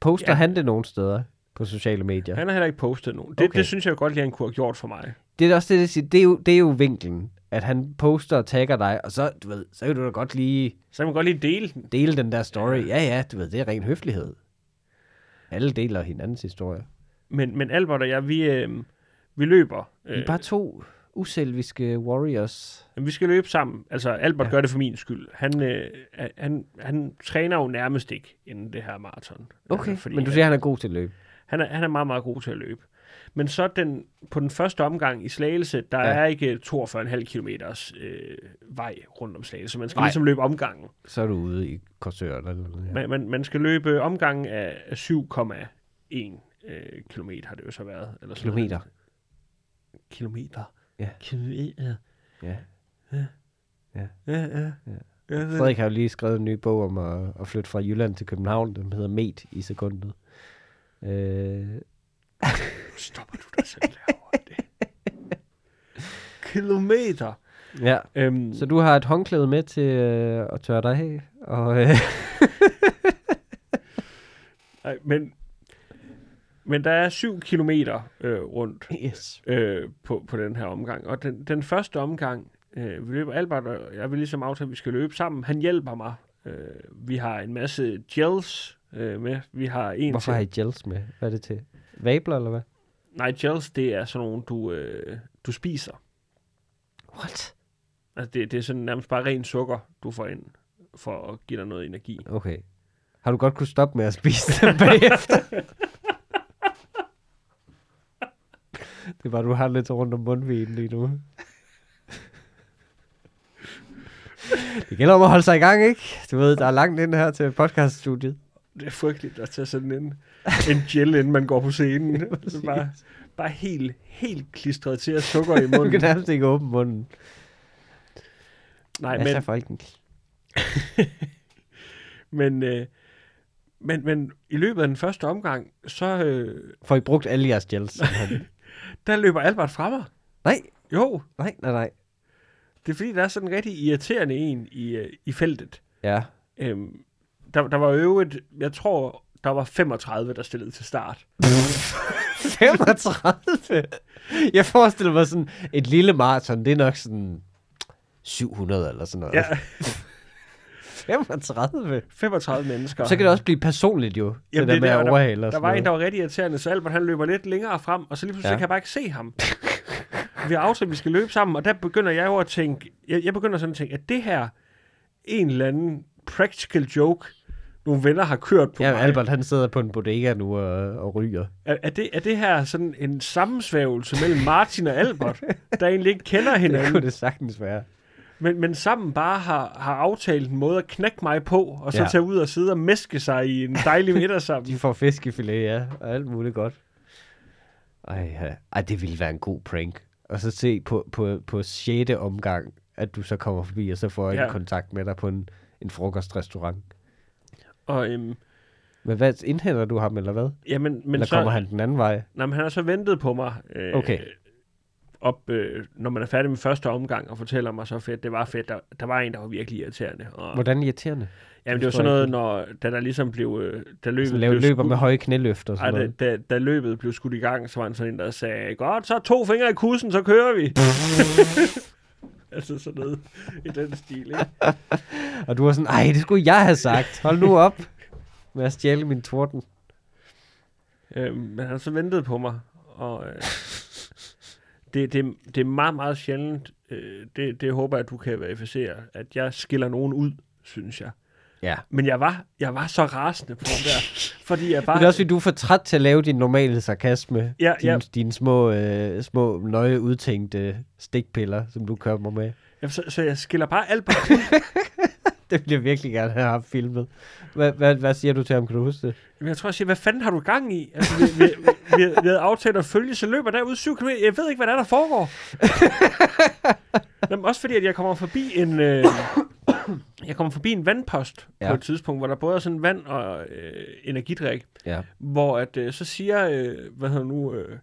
Poster ja. Han det nogle steder på sociale medier? Han har heller ikke postet nogen. Det, Okay. det synes jeg godt, at han kunne have gjort for mig. Det er også det, det, det, er jo, det er jo vinklen, at han poster og tagger dig, og så, du ved, så kan du da godt lige Så kan man godt lige dele den. dele den der story. Ja, ja, du ved, det er ren høflighed. Alle deler hinandens historie. Men, men Albert og jeg, vi, øh, vi løber. Vi er bare to uselviske warriors. Vi skal løbe sammen. Altså, Albert Ja. gør det for min skyld. Han, øh, han, han træner jo nærmest ikke inden det her maraton. Okay, Altså, men du siger, at han er god til at løbe. han, er, han er meget, meget god til at løbe. Men så den, på den første omgang i Slagelse, der Ja. er ikke 42,5 km øh, vej rundt om Slagelse. Man skal Nej. Ligesom løbe omgangen. Så er du ude i Korsør. Eller noget. Ja. Man, man, man skal løbe omgangen af af 7,1 øh, kilometer har det jo så været. Eller sådan Kilometer. Noget. Kilometer. Ja. Kilometer. Ja. Ja, ja. Ja. ja. ja. Frederik har jo lige skrevet en ny bog om at, at flytte fra Jylland til København. Den hedder Met i sekundet. Øh, Stopper du dig selv derovre? Det. Kilometer. ja, Øhm, så du har et håndklæde med til øh, at tørre dig af. Og, øh, nej, men Men der er 7 kilometer øh, rundt Yes. øh, på, på den her omgang. Og den, den første omgang, øh, vi løber Albert, og jeg vil ligesom aftale, at vi skal løbe sammen. Han hjælper mig. Øh, vi har en masse gels øh, med. Vi har en Hvorfor til... har I gels med? Hvad er det til? Vabler, eller hvad? Nej, gels, det er sådan nogle, du, øh, du spiser. What? Altså, det, det er sådan nærmest bare ren sukker, du får ind, for at give dig noget energi. Okay. Har du godt kunne stoppe med at spise dem bagefter? det er bare, du har lidt rundt om mundvinen lige nu. Det gælder om at holde sig i gang, ikke? Du ved, der er langt ind her til podcaststudiet. Det er frygteligt at tage sådan en, en gel, inden man går på scenen. Så bare, bare helt, helt klistret til at sukker i Du kan munden. nærmest ikke åbne munden. Nej, men, er folken? men, øh, men, men i løbet af den første omgang, så øh, Får I brugt alle jeres gels? der løber Albert fra mig. nej, Jo, nej, nej, nej. det er fordi, der er sådan en rigtig irriterende en i, øh, i feltet. Ja. Øhm, der, der var øvrigt, jeg tror, der var 35, der stillede til start. 35? Jeg forestiller mig sådan, et lille maraton, det er nok sådan 700 eller sådan noget. Ja, 35? 35 mennesker. Så kan det også blive personligt jo, Jamen, det der det er med der, at overhale og Der sådan var en, der noget. var rigtig irriterende, så Albert han løber lidt længere frem, og så lige pludselig ja. kan jeg bare ikke se ham. vi har aftalt, at vi skal løbe sammen, og der begynder jeg jo at tænke, jeg, jeg begynder sådan at tænke, at det her en eller anden practical joke, nogle venner har kørt på Ja, mig. Albert han sidder på en bodega nu og, og ryger. Er, er, det, er det her sådan en sammensvævelse mellem Martin og Albert, der egentlig ikke kender Det hinanden, kunne det sagtens være. men, men sammen bare har, har aftalt en måde at knække mig på, og så ja. tage ud og sidde og meske sig i en dejlig middag sammen. De får fiskefilet, ja, og alt muligt godt. Ej, ja. Ej, det ville være en god prank. Og så se på, på, på 6. omgang, at du så kommer forbi, og så får jeg Ja. en kontakt med dig på en, en frokostrestaurant. Og øhm, Men hvad, indhenter du ham, eller hvad? jamen, men eller så, kommer han den anden vej? Nej, men han har så ventet på mig. Øh, Okay. Op, øh, når man er færdig med første omgang, og fortæller mig så fedt, det var fedt. Der, der var en, der var virkelig irriterende. Og, Hvordan irriterende? jamen, det var sådan noget, når, da der ligesom blev... Øh, da løbet Så laver, blev løber skudt- med høje knæløft og Ej, sådan da, noget. da, da løbet blev skudt i gang, så var han sådan en, der sagde, godt, så to fingre i kussen, så kører vi. altså sådan noget i den stil, ikke? Og du var sådan, ej, det skulle jeg have sagt. Hold nu op med at stjæle min torden. Øhm, men han har så ventet på mig, og øh, det, det, det er meget, meget sjældent, øh, det, det håber jeg, at du kan verificere, at jeg skiller nogen ud, synes jeg. Ja. Men jeg var, jeg var så rasende på den der, fordi jeg bare... Men det er også, fordi du er for træt til at lave din normale sarkasme. Ja, dine, ja. dine små, øh, små, nøje udtænkte stikpiller, som du kommer med. Ja, så, så jeg skiller bare alt på Det vil jeg virkelig gerne have haft filmet. Hvad, hvad, hvad siger du til ham? Kan du huske det? Jamen, jeg tror, jeg siger, hvad fanden har du gang i? Altså, vi, vi, vi, vi, vi havde aftalt at følge, så løber derud 7 km. Jeg ved ikke, hvad der er, der foregår. Jamen, også fordi, at jeg kommer forbi en... Øh, jeg kommer forbi en vandpost ja. På et tidspunkt, hvor der både er sådan vand og øh, energidrik, Ja. hvor at, øh, så siger, øh, hvad hedder nu, øh,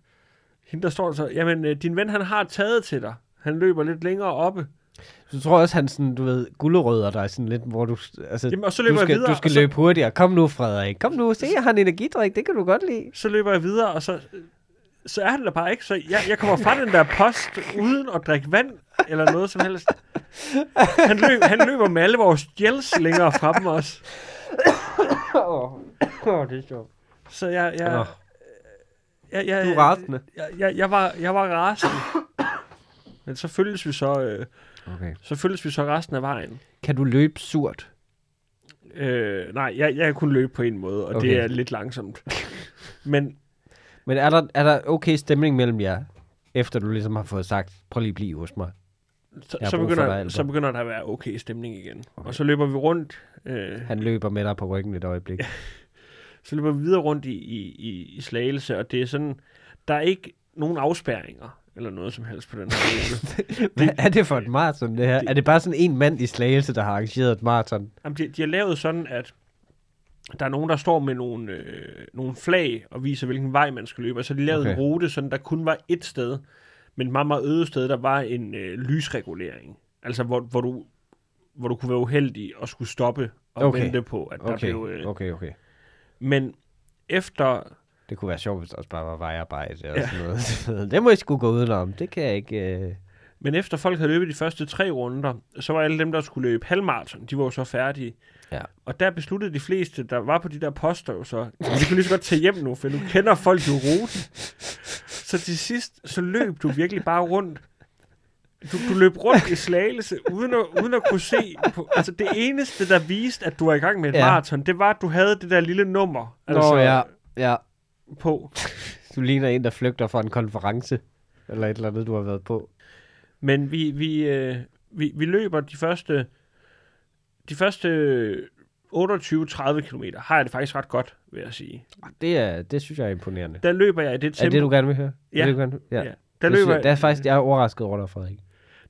hende der står der så, jamen, øh, din ven, han har taget til dig. Han løber lidt længere oppe. Så tror jeg også, han sådan, du ved, gulderødder dig sådan lidt, hvor du, altså, Jamen, og så løber du jeg skal, videre, du skal så- løbe hurtigere. Kom nu, Frederik. Kom nu, se, jeg har en energidrik. Det kan du godt lide. Så løber jeg videre, og så, så er han der bare ikke. Så jeg, jeg kommer fra den der post, uden at drikke vand, eller noget som helst. Han, løb, han løber med alle vores gels længere fra dem også. Åh, oh, det er sjovt. Så jeg... jeg, Nå. jeg, jeg, Du er rasende. Jeg, jeg, jeg, var, jeg var rasende. Men så følges vi så, øh, Okay. så følges vi så resten af vejen. Kan du løbe surt? Øh, nej, jeg, jeg kan kun løbe på en måde, og okay. det er lidt langsomt. Men Men er der, er der okay stemning mellem jer, efter du ligesom har fået sagt, prøv lige at blive hos mig? så, så, begynder, dig, Albert. så begynder der at være okay stemning igen. Okay. Og så løber vi rundt. Øh, Han løber med dig på ryggen et øjeblik. så løber vi videre rundt i, i, i, Slagelse, og det er sådan, der er ikke nogen afspærringer, eller noget som helst på den her. Hvad er det for et maraton, det her? det- er det bare sådan en mand i Slagelse, der har arrangeret et maraton? Jamen, de, de har lavet sådan, at der er nogen, der står med nogle, øh, nogle flag og viser, hvilken vej man skal løbe. Og så har de lavet okay. en rute, sådan der kun var et sted, men et meget, meget øde sted, der var en øh, lysregulering. Altså, hvor, hvor, du, hvor du kunne være uheldig og skulle stoppe og okay. Vente på, at der Okay, blev... Øh, okay, okay. Men efter... Det kunne være sjovt, hvis der også bare var vejarbejde og Ja. sådan noget. det må jeg sgu gå udenom. Det kan jeg ikke... Øh... Men efter folk havde løbet de første tre runder, så var alle dem, der skulle løbe halvmarathon, de var jo så færdige. Ja. Og der besluttede de fleste, der var på de der poster jo så, vi kunne lige så godt tage hjem nu, for nu kender folk jo ruten. Så til sidst, så løb du virkelig bare rundt. Du, du løb rundt i slagelse, uden at, uden at kunne se. På, altså det eneste, der viste, at du var i gang med et Ja. maraton, det var, at du havde det der lille nummer Nå altså, ja, ja. på. Du ligner en, der flygter fra en konference. Eller et eller andet, du har været på. Men vi, vi, øh, vi, vi løber de første, de første 28-30 km, har jeg det faktisk ret godt, vil jeg sige. Det, er, det synes jeg er imponerende. Der løber jeg i det Er tempo. det, du gerne vil høre? Ja. Er det, du gerne vil? Ja. Ja. der, det, løber, jeg, det er faktisk, jeg er overrasket over dig, Frederik.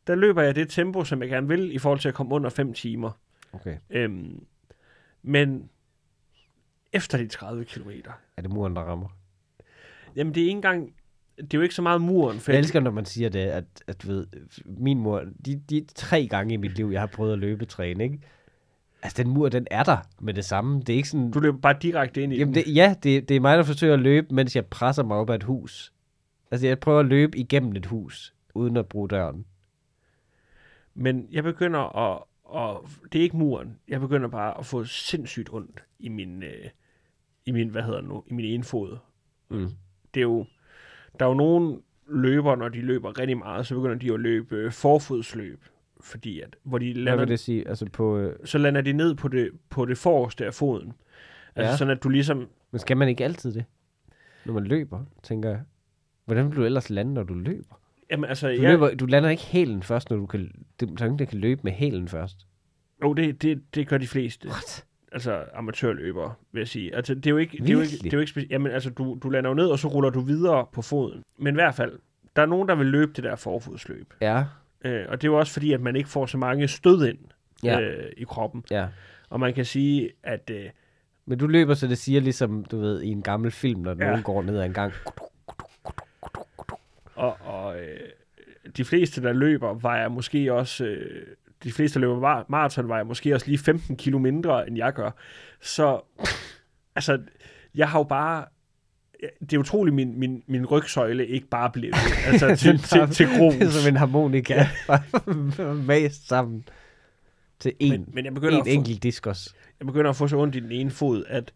der løber jeg det tempo, som jeg gerne vil, i forhold til at komme under 5 timer. Okay. Øhm, men efter de 30 km, Er det muren, der rammer? jamen det er ikke engang, det er jo ikke så meget muren. For Jeg elsker, når man siger det, at, at ved, min mor, de, de tre gange i mit liv, jeg har prøvet at løbetræne, ikke? Altså, den mur, den er der med det samme. Det er ikke sådan... Du løber bare direkte ind i Jamen den. det, ja, det, det er mig, der forsøger at løbe, mens jeg presser mig op ad et hus. Altså, jeg prøver at løbe igennem et hus, uden at bruge døren. Men jeg begynder at, og det er ikke muren. Jeg begynder bare at få sindssygt ondt i min, øh, i min hvad hedder det nu, i min ene fod. Mm. Det er jo, der er jo nogle løbere, når de løber rigtig meget, så begynder de at løbe øh, forfodsløb, fordi at, hvor de Hvad lander, vil det sige? Altså på... Øh, så lander de ned på det, på det forreste af foden. Altså Ja. sådan, at du ligesom, men skal man ikke altid det? Når man løber, tænker jeg. Hvordan vil du ellers lande, når du løber? jamen altså, Du, jeg, løber, du lander ikke hælen først, når du kan... Det, der er ingen, der kan løbe med hælen først. jo, det, det, det gør de fleste. What? Altså amatørløbere, vil jeg sige. Altså, det er jo ikke, det er jo ikke, det er jo ikke Jamen, altså, du, du lander jo ned, og så ruller du videre på foden. Men i hvert fald, der er nogen, der vil løbe det der forfodsløb. Ja. Øh, og det er jo også fordi, at man ikke får så mange stød ind Ja. øh, i kroppen. Ja. Og man kan sige, at øh, Men du løber, så det siger ligesom, du ved, i en gammel film, når Ja. nogen går ned ad en gang. og, og øh, de fleste, der løber, vejer måske også... Øh, de fleste, der løber mar- maraton, vejer måske også lige 15 kilo mindre, end jeg gør. Så, altså, jeg har jo bare... Det er utroligt, min, min, min rygsøjle ikke bare blev altså, til, til, til grus. Det er som en harmonika. Ja. Mast sammen til en, Men, men jeg, begynder en at få, enkelt diskos. jeg begynder at få så ondt i den ene fod, at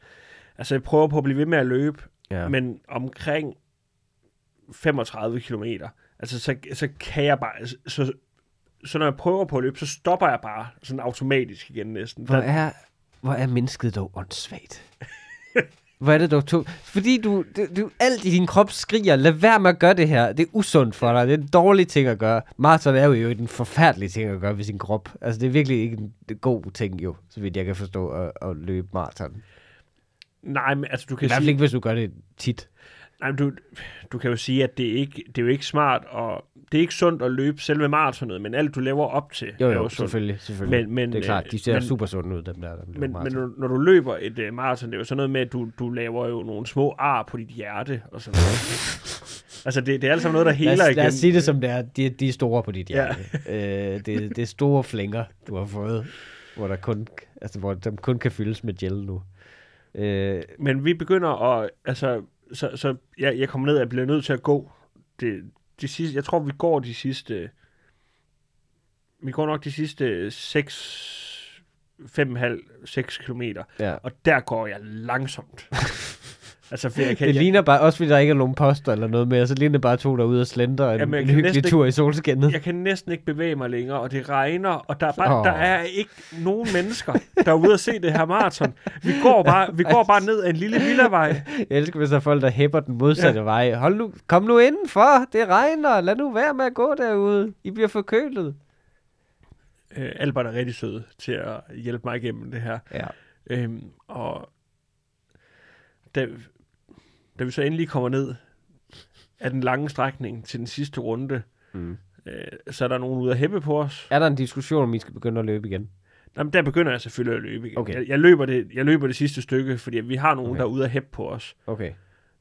altså, jeg prøver på at blive ved med at løbe, Ja. ja. men omkring 35 kilometer, altså så, så kan jeg bare, så, så når jeg prøver på at løbe, så stopper jeg bare sådan automatisk igen næsten. Hvor er, hvor er mennesket dog åndssvagt? Hvor er det dog to? Fordi du, du, du, alt i din krop skriger, lad være med at gøre det her. Det er usundt for dig. Det er en dårlig ting at gøre. Maraton er jo en forfærdelig ting at gøre ved sin krop. Altså, det er virkelig ikke en god ting jo, så vidt jeg kan forstå, at, at løbe maraton. nej, men altså du I kan hvert fald sige, ikke, hvis du gør det tit. Nej, men du, du kan jo sige, at det er, ikke, det er jo ikke smart, og det er ikke sundt at løbe selve maratonet, men alt du laver op til, Jo, er jo, jo sundt. selvfølgelig. selvfølgelig. Men- men, det er klart, de øh, ser men- super sunde ud, dem der. der Men, men maraton. når, når du løber et uh, maraton, det er jo sådan noget med, at du, du laver jo nogle små ar på dit hjerte og sådan noget. altså, det, det er alt sammen noget, der heler lad, os, igen. lad os sige det som det er. De, de er store på dit Ja. hjerte. øh, det, det er store flænger, du har fået, hvor der kun, altså, hvor der kun kan fyldes med gel nu. Øh, Men vi begynder at, altså, så, så jeg, jeg kommer ned, og jeg bliver nødt til at gå. Det, de sidste, jeg tror, vi går de sidste, vi går nok de sidste 6, 5,5-6 kilometer, ja. og der går jeg langsomt. altså, for jeg kan, Det jeg, ligner bare, også fordi der ikke er nogen poster eller noget mere, så ligner det bare to, der er ude og slender en, Jamen, en hyggelig næsten tur i solskinnet. jeg kan næsten ikke bevæge mig længere, og det regner, og der er, bare, Åh. der er ikke nogen mennesker, der er ude at se det her maraton. Vi går bare, vi går bare ned ad en lille villavej. Jeg elsker, hvis der er folk, der hæpper den modsatte ja. vej. Hold nu, kom nu indenfor, det regner, lad nu være med at gå derude. I bliver forkølet. Øh, Albert er rigtig sød til at hjælpe mig igennem det her. Ja. Øhm, og da, da vi så endelig kommer ned af den lange strækning til den sidste runde, Mm. øh, så er der nogen ude at hæppe på os. Er der en diskussion, om I skal begynde at løbe igen? Jamen, der begynder jeg selvfølgelig at løbe igen. Okay. Jeg, jeg, løber det, jeg løber det sidste stykke, fordi vi har nogen, Okay. der er ude at hæppe på os. Okay.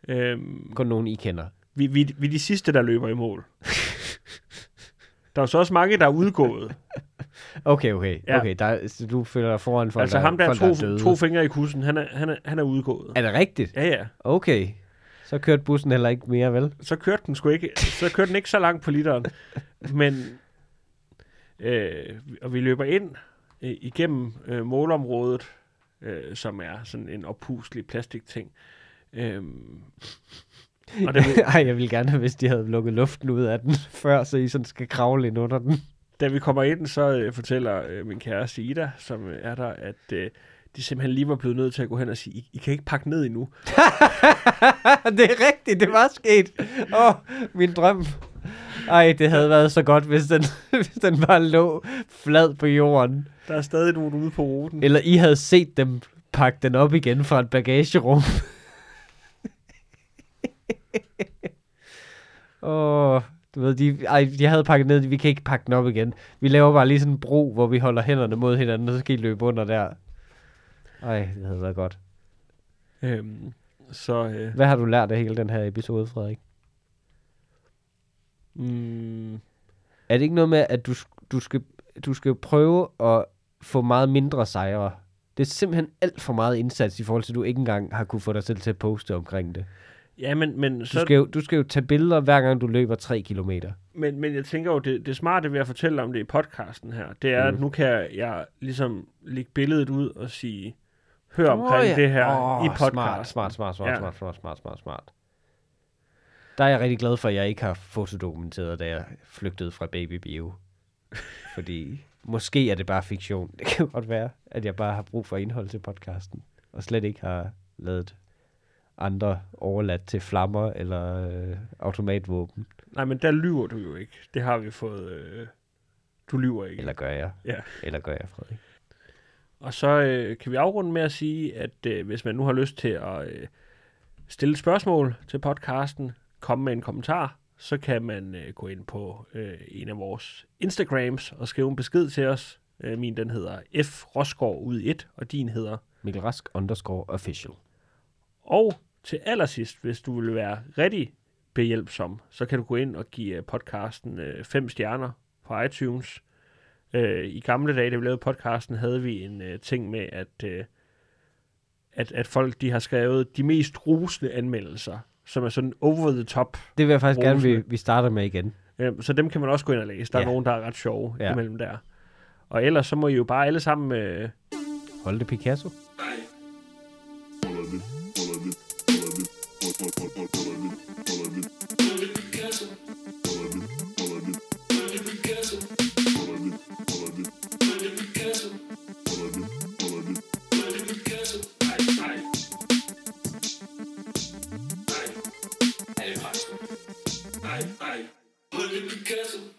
Øhm, Kun nogen, I kender. vi, vi, vi er de sidste, der løber i mål. der er jo så også mange, der er udgået. Okay, okay. Ja. Okay, der, du føler dig foran folk, altså ham der, folk, to, der er to fingre i kussen, han er, han er, han er udgået. Er det rigtigt? Ja, ja. Okay. Så kørte bussen heller ikke mere, vel? så kørte den sgu ikke, så kørte den ikke så langt på literen. Men, øh, og vi løber ind øh, igennem øh, målområdet, øh, som er sådan en oppuslig plastikting. Øhm, og vi, Ej, jeg ville gerne have, hvis de havde lukket luften ud af den, før så I sådan skal kravle ind under den. da vi kommer ind, så øh, fortæller øh, min kæreste Ida, som øh, er der, at øh, de simpelthen lige var blevet nødt til at gå hen og sige, I, I kan ikke pakke ned endnu. det er rigtigt, det var sket. Åh, oh, min drøm. Ej, det havde været så godt, hvis den, hvis den bare lå flad på jorden. Der er stadig nogen ude på ruten. Eller I havde set dem pakke den op igen fra et bagagerum. Åh, oh, du ved, de, ej, de havde pakket ned, vi kan ikke pakke den op igen. Vi laver bare lige sådan en bro, hvor vi holder hænderne mod hinanden, og så skal I løbe under der. Ej, det havde været godt. Øhm, så øh, Hvad har du lært af hele den her episode, Frederik? mm, Er det ikke noget med, at du, sk- du, skal, du skal prøve at få meget mindre sejre? Det er simpelthen alt for meget indsats i forhold til, at du ikke engang har kunne få dig selv til at poste omkring det. ja, men, men, Du så, skal, jo, du skal jo tage billeder, hver gang du løber 3 kilometer. men, men jeg tænker jo, det, det smarte ved at fortælle om det i podcasten her, det er, Mm. at nu kan jeg, jeg ligesom lægge billedet ud og sige, hør omkring oh, det her oh, i podcasten. Smart, smart, smart, smart, Ja. smart, smart, smart, smart, smart. Der er jeg rigtig glad for, at jeg ikke har fotodokumenteret, da jeg flygtede fra Baby Bio. Fordi måske er det bare fiktion. Det kan godt være, at jeg bare har brug for indhold til podcasten. Og slet ikke har lavet andre overladt til flammer eller øh, automatvåben. Nej, men der lyver du jo ikke. Det har vi fået... Øh, du lyver ikke. Eller gør jeg? Ja. Eller gør jeg, Frederik? Og så øh, kan vi afrunde med at sige, at øh, hvis man nu har lyst til at øh, stille spørgsmål til podcasten, komme med en kommentar, så kan man øh, gå ind på øh, en af vores Instagrams og skrive en besked til os. Øh, min den hedder F. Rosgaard ud i et, og din hedder. Mikkel Rask underscore official. Og til allersidst, hvis du vil være rigtig behjælpsom, så kan du gå ind og give podcasten øh, fem stjerner på iTunes. Øh, I gamle dage, da vi lavede podcasten, havde vi en øh, ting med, at, øh, at, at folk de har skrevet de mest rusende anmeldelser, som er sådan over the top. Det vil jeg faktisk gerne, vi, Rosende. vi starter med igen. Øh, så dem kan man også gå ind og læse. Der er Ja. nogen, der er ret sjove Ja. imellem der. Og ellers så må I jo bare alle sammen... Øh, Hold det Picasso. Hold det Picasso.